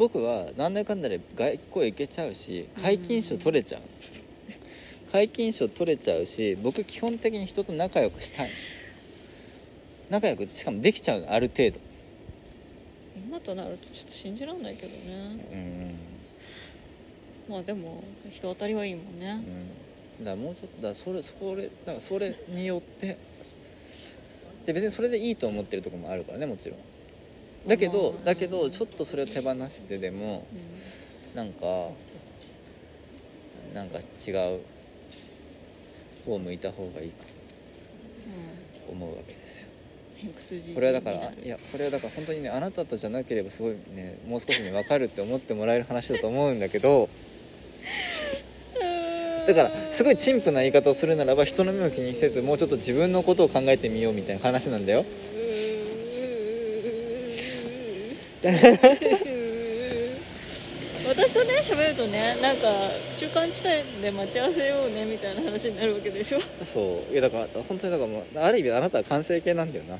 僕はなんだかんだで外交行けちゃうし皆勤賞取れちゃう。皆勤賞取れちゃうし僕基本的に人と仲良くしたい。仲良くしかもできちゃうのある程度。今となるとちょっと信じらんないけどね。うん。まあでも人当たりはいいもんね。うん。だからもうちょっとだそれそれだからそれによってで別にそれでいいと思ってるところもあるからねもちろんだけどうんだけどちょっとそれを手放してでもうんなんかなんか違う方を向いた方がいいかと思うわけですよ。これはだからいやこれはだから本当にねあなたとじゃなければすごいねもう少しね分かるって思ってもらえる話だと思うんだけど だからすごい陳腐な言い方をするならば人の目を気にせずもうちょっと自分のことを考えてみようみたいな話なんだよ私とね喋るとねなんか中間地点で待ち合わせようねみたいな話になるわけでしょ。そう。いやだから本当にだからもうある意味あなたは完成形なんだよな。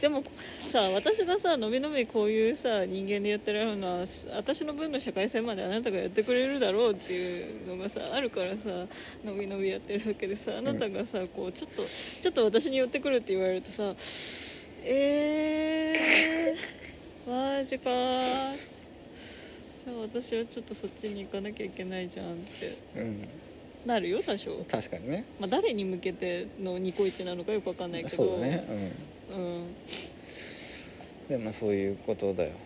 でもさ私がさのびのびこういうさ人間でやってられるのは私の分の社会性まであなたがやってくれるだろうっていうのがさあるからさのびのびやってるわけでさあなたがさこうちょっとちょっと私に寄ってくるって言われるとさえー、マジかーじゃあ私はちょっとそっちに行かなきゃいけないじゃんって。うん。なるよ多少、確かにね。まあ、誰に向けてのニコイチなのかよくわかんないけど。そうだね。うん。うん。でもまあそういうことだよ。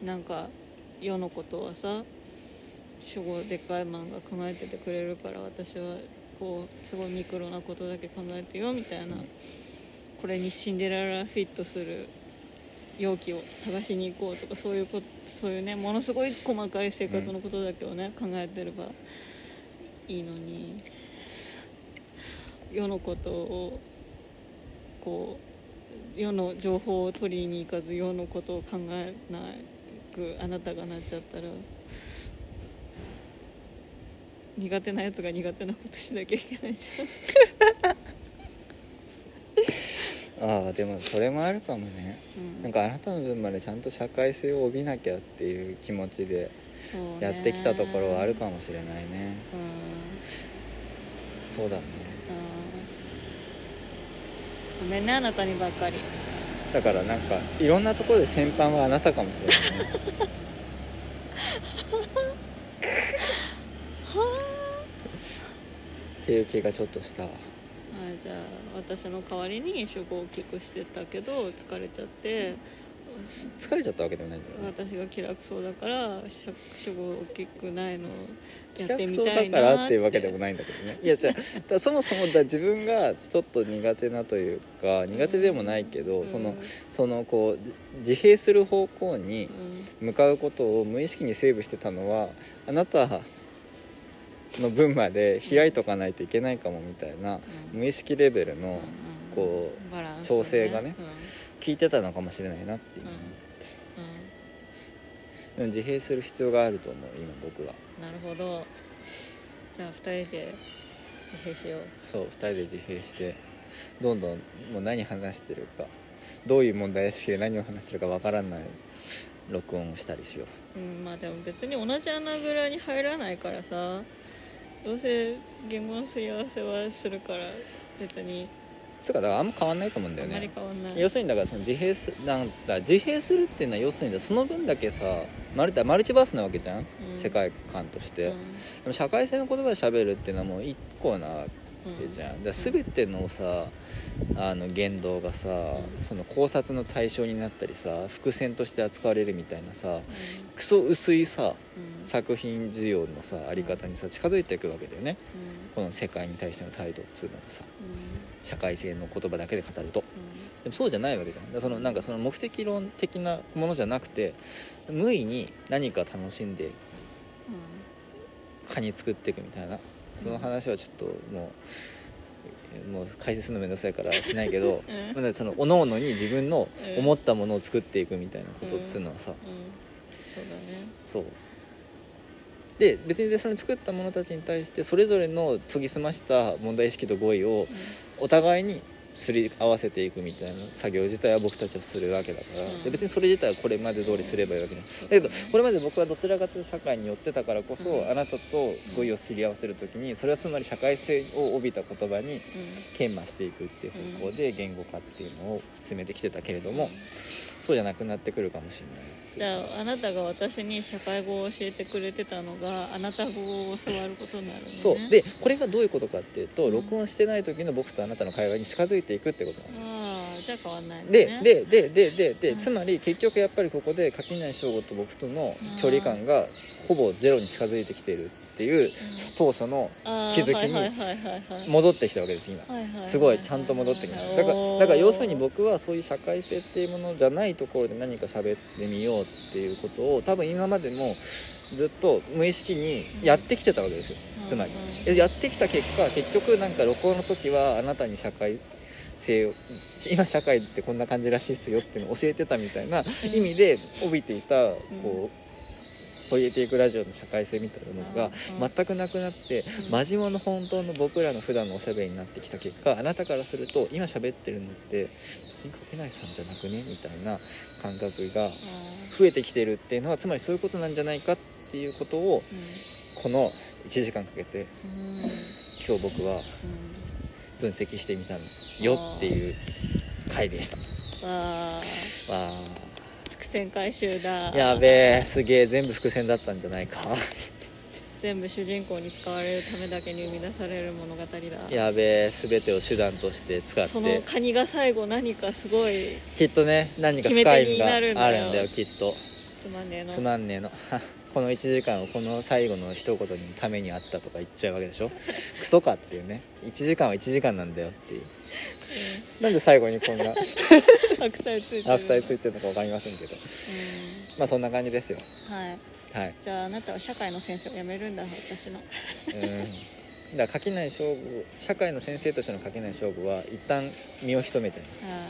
うん、なんか世のことはさ主語でっかいマンが考えててくれるから私はこうすごいミクロなことだけ考えてよみたいな、うん。これにシンデレラフィットする容器を探しに行こうとかそういうこそういうねものすごい細かい生活のことだけをね、考えてればいいのに世のことをこう世の情報を取りに行かず世のことを考えなくあなたがなっちゃったら苦手なやつが苦手なことしなきゃいけないじゃん。ああでもそれもあるかもね。うん。なんかあなたの分までちゃんと社会性を帯びなきゃっていう気持ちでやってきたところはあるかもしれないね。うん。そうだね。うん。ごめんねあなたにばっかり。だからなんかいろんなところで先般はあなたかもしれないね。っていう気がちょっとしたわあじゃあ私の代わりに主語を大きくしてたけど疲れちゃって。疲れちゃったわけではないんだよね。私が気楽そうだから主主語大きくないのやってみたいなだからっていうわけでもないんだけどね。いやじゃあだそもそもだ自分がちょっと苦手なというか苦手でもないけど、うん。そのそのこう自閉する方向にうん。向かうことを無意識にセーブしてたのはあなたの分まで開いとかないといけないかもみたいなうん。無意識レベルのうんこバランス調整がねうん。聞いてたのかもしれないなっていう、うん。でも自閉する必要があると思う今僕は。うんなるほど。じゃあ2人で自閉しよう。そう2人で自閉してどんどんもう何話してるかどういう問題意識で何を話してるかわからない録音をしたりしよう。うんまあでも別に同じ穴蔵に入らないからさどうせ言語のすり合わせはするから別に。そうかだからあんま変わんないと思うんだあんまりよね変わんない。要するにだからその自閉すなんだ自閉するっていうのは要するにその分だけさマルマルチバースなわけじゃん、うん。世界観として、うん。でも社会性の言葉で喋るっていうのはもう一個なうんじゃん。だから全てのさあの言動がさ、うんその考察の対象になったりさ伏線として扱われるみたいなさクソ薄いさうん。作品需要のさあり方にさ近づいていくわけだよね。うん。この世界に対しての態度っつうのがさうん。社会性の言葉だけで語ると。うでもそうじゃないわけじゃん。そのなんかその目的論的なものじゃなくて無意に何か楽しんでん。カニ作っていくみたいな。その話はちょっともうもう解説のめんどくさいからしないけど うん。まあその各々に自分の思ったものを作っていくみたいなことっつうのはさうん。そうだね。そう。で別にでその作った者たちに対してそれぞれの研ぎ澄ました問題意識と語彙をお互いにすり合わせていくみたいな作業自体は僕たちはするわけだから、別にそれ自体はこれまで通りすればいいわけじゃない。だけどこれまで僕はどちらかというと社会に寄ってたからこそ、うん。あなたと語彙をすり合わせる時にそれはつまり社会性を帯びた言葉に研磨していくっていう方向で言語化っていうのを進めてきてたけれども、そうじゃなくなってくるかもしれないじゃああなたが私に社会語を教えてくれてたのがあなた語を教わることになるのね。そう。でこれがどういうことかっていうと、うん録音してない時の僕とあなたの会話に近づいていくってことなんですじゃあ変わんないのでね。ででででで、うん。つまり結局やっぱりここで垣内翔吾と僕との距離感がほぼゼロに近づいてきているっていう当初の気づきに戻ってきたわけです今。すごいちゃんと戻ってきました。だからだから要するに僕はそういう社会性っていうものじゃないところで何か喋ってみようっていうことを多分今までもずっと無意識にやってきてたわけですよ。つまり。やってきた結果結局なんか録音の時はあなたに社会性を今社会ってこんな感じらしいっすよっていうのを教えてたみたいな意味で帯びていたこうポイエティックラジオの社会性みたいなものがうん。全くなくなってうん。真面目の本当の僕らの普段のおしゃべりになってきた結果あなたからすると今喋ってるのって別に掛内さんじゃなくねみたいな感覚があ増えてきてるっていうのはつまりそういうことなんじゃないかっていうことをーこの1時間かけて今日僕は分析してみたのよっていう回でした。うんあ。伏線回収だ。ーやべえすげえ全部伏線だったんじゃないか。全部主人公に使われるためだけに生み出される物語だ。やべえ全てを手段として使っそのてカニが最後何かすごい。きっとね何か深い意味があなるんだよ。るんだよきっと。つまんねえの。つまんねえの この1時間をこの最後の一言のためにあったとか言っちゃうわけでしょ？クソかっていうね。1時間は1時間なんだよっていう。なんで最後にこんなう ん悪態ついてる悪態ついてるのか分かりませんけど。うまあそんな感じですよ。んはい。はい。じゃああなたは社会の先生を辞めるんだ私の。うん。だから垣内翔吾社会の先生としての垣内翔吾は一旦身を潜めちゃいます。あ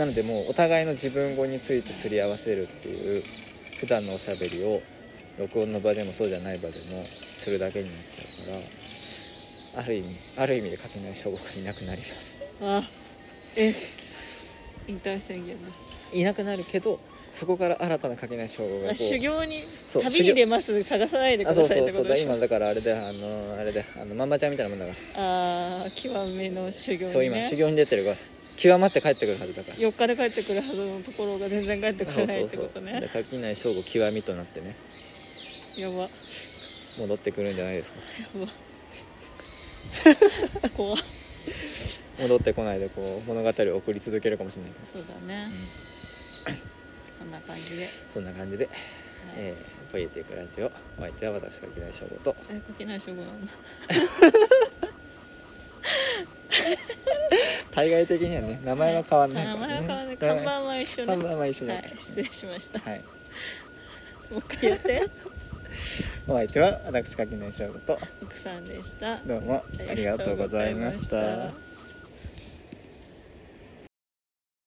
なのでもうお互いの自分語についてすり合わせるっていう普段のおしゃべりを録音の場でもそうじゃない場でもするだけになっちゃうからある意味ある意味で垣内翔吾がいなくなります。あえ引退宣言だ。いなくなるけどそこから新たな垣内翔吾がこあう修行にそう旅に出ます探さないでくあださいっそうそうそう。てことでしょだ今だからあれであのあれであのママちゃんみたいなもんだから。ああ極めの修行にね。そう今修行に出てるから極まって帰ってくるはずだから。4日で帰ってくるはずのところが全然帰ってこないってことでね垣内翔吾極みとなってねやば。や戻ってくるんじゃないですか？ば。怖。っ戻ってこないでこう物語を送り続けるかもしれない。そうだね。うん。そんな感じで、はいそんな感じで、えー、ポイエティックラジオお相手は私垣内翔吾と。え書けない称号なの対外的にはね名前は変わんないね、前は変わらない。看板は一緒ね看板は一緒だ。からはい。失礼しました。はい、もう一回やってお相手は私垣内翔吾と。奥さんでした。どうもありがとうございました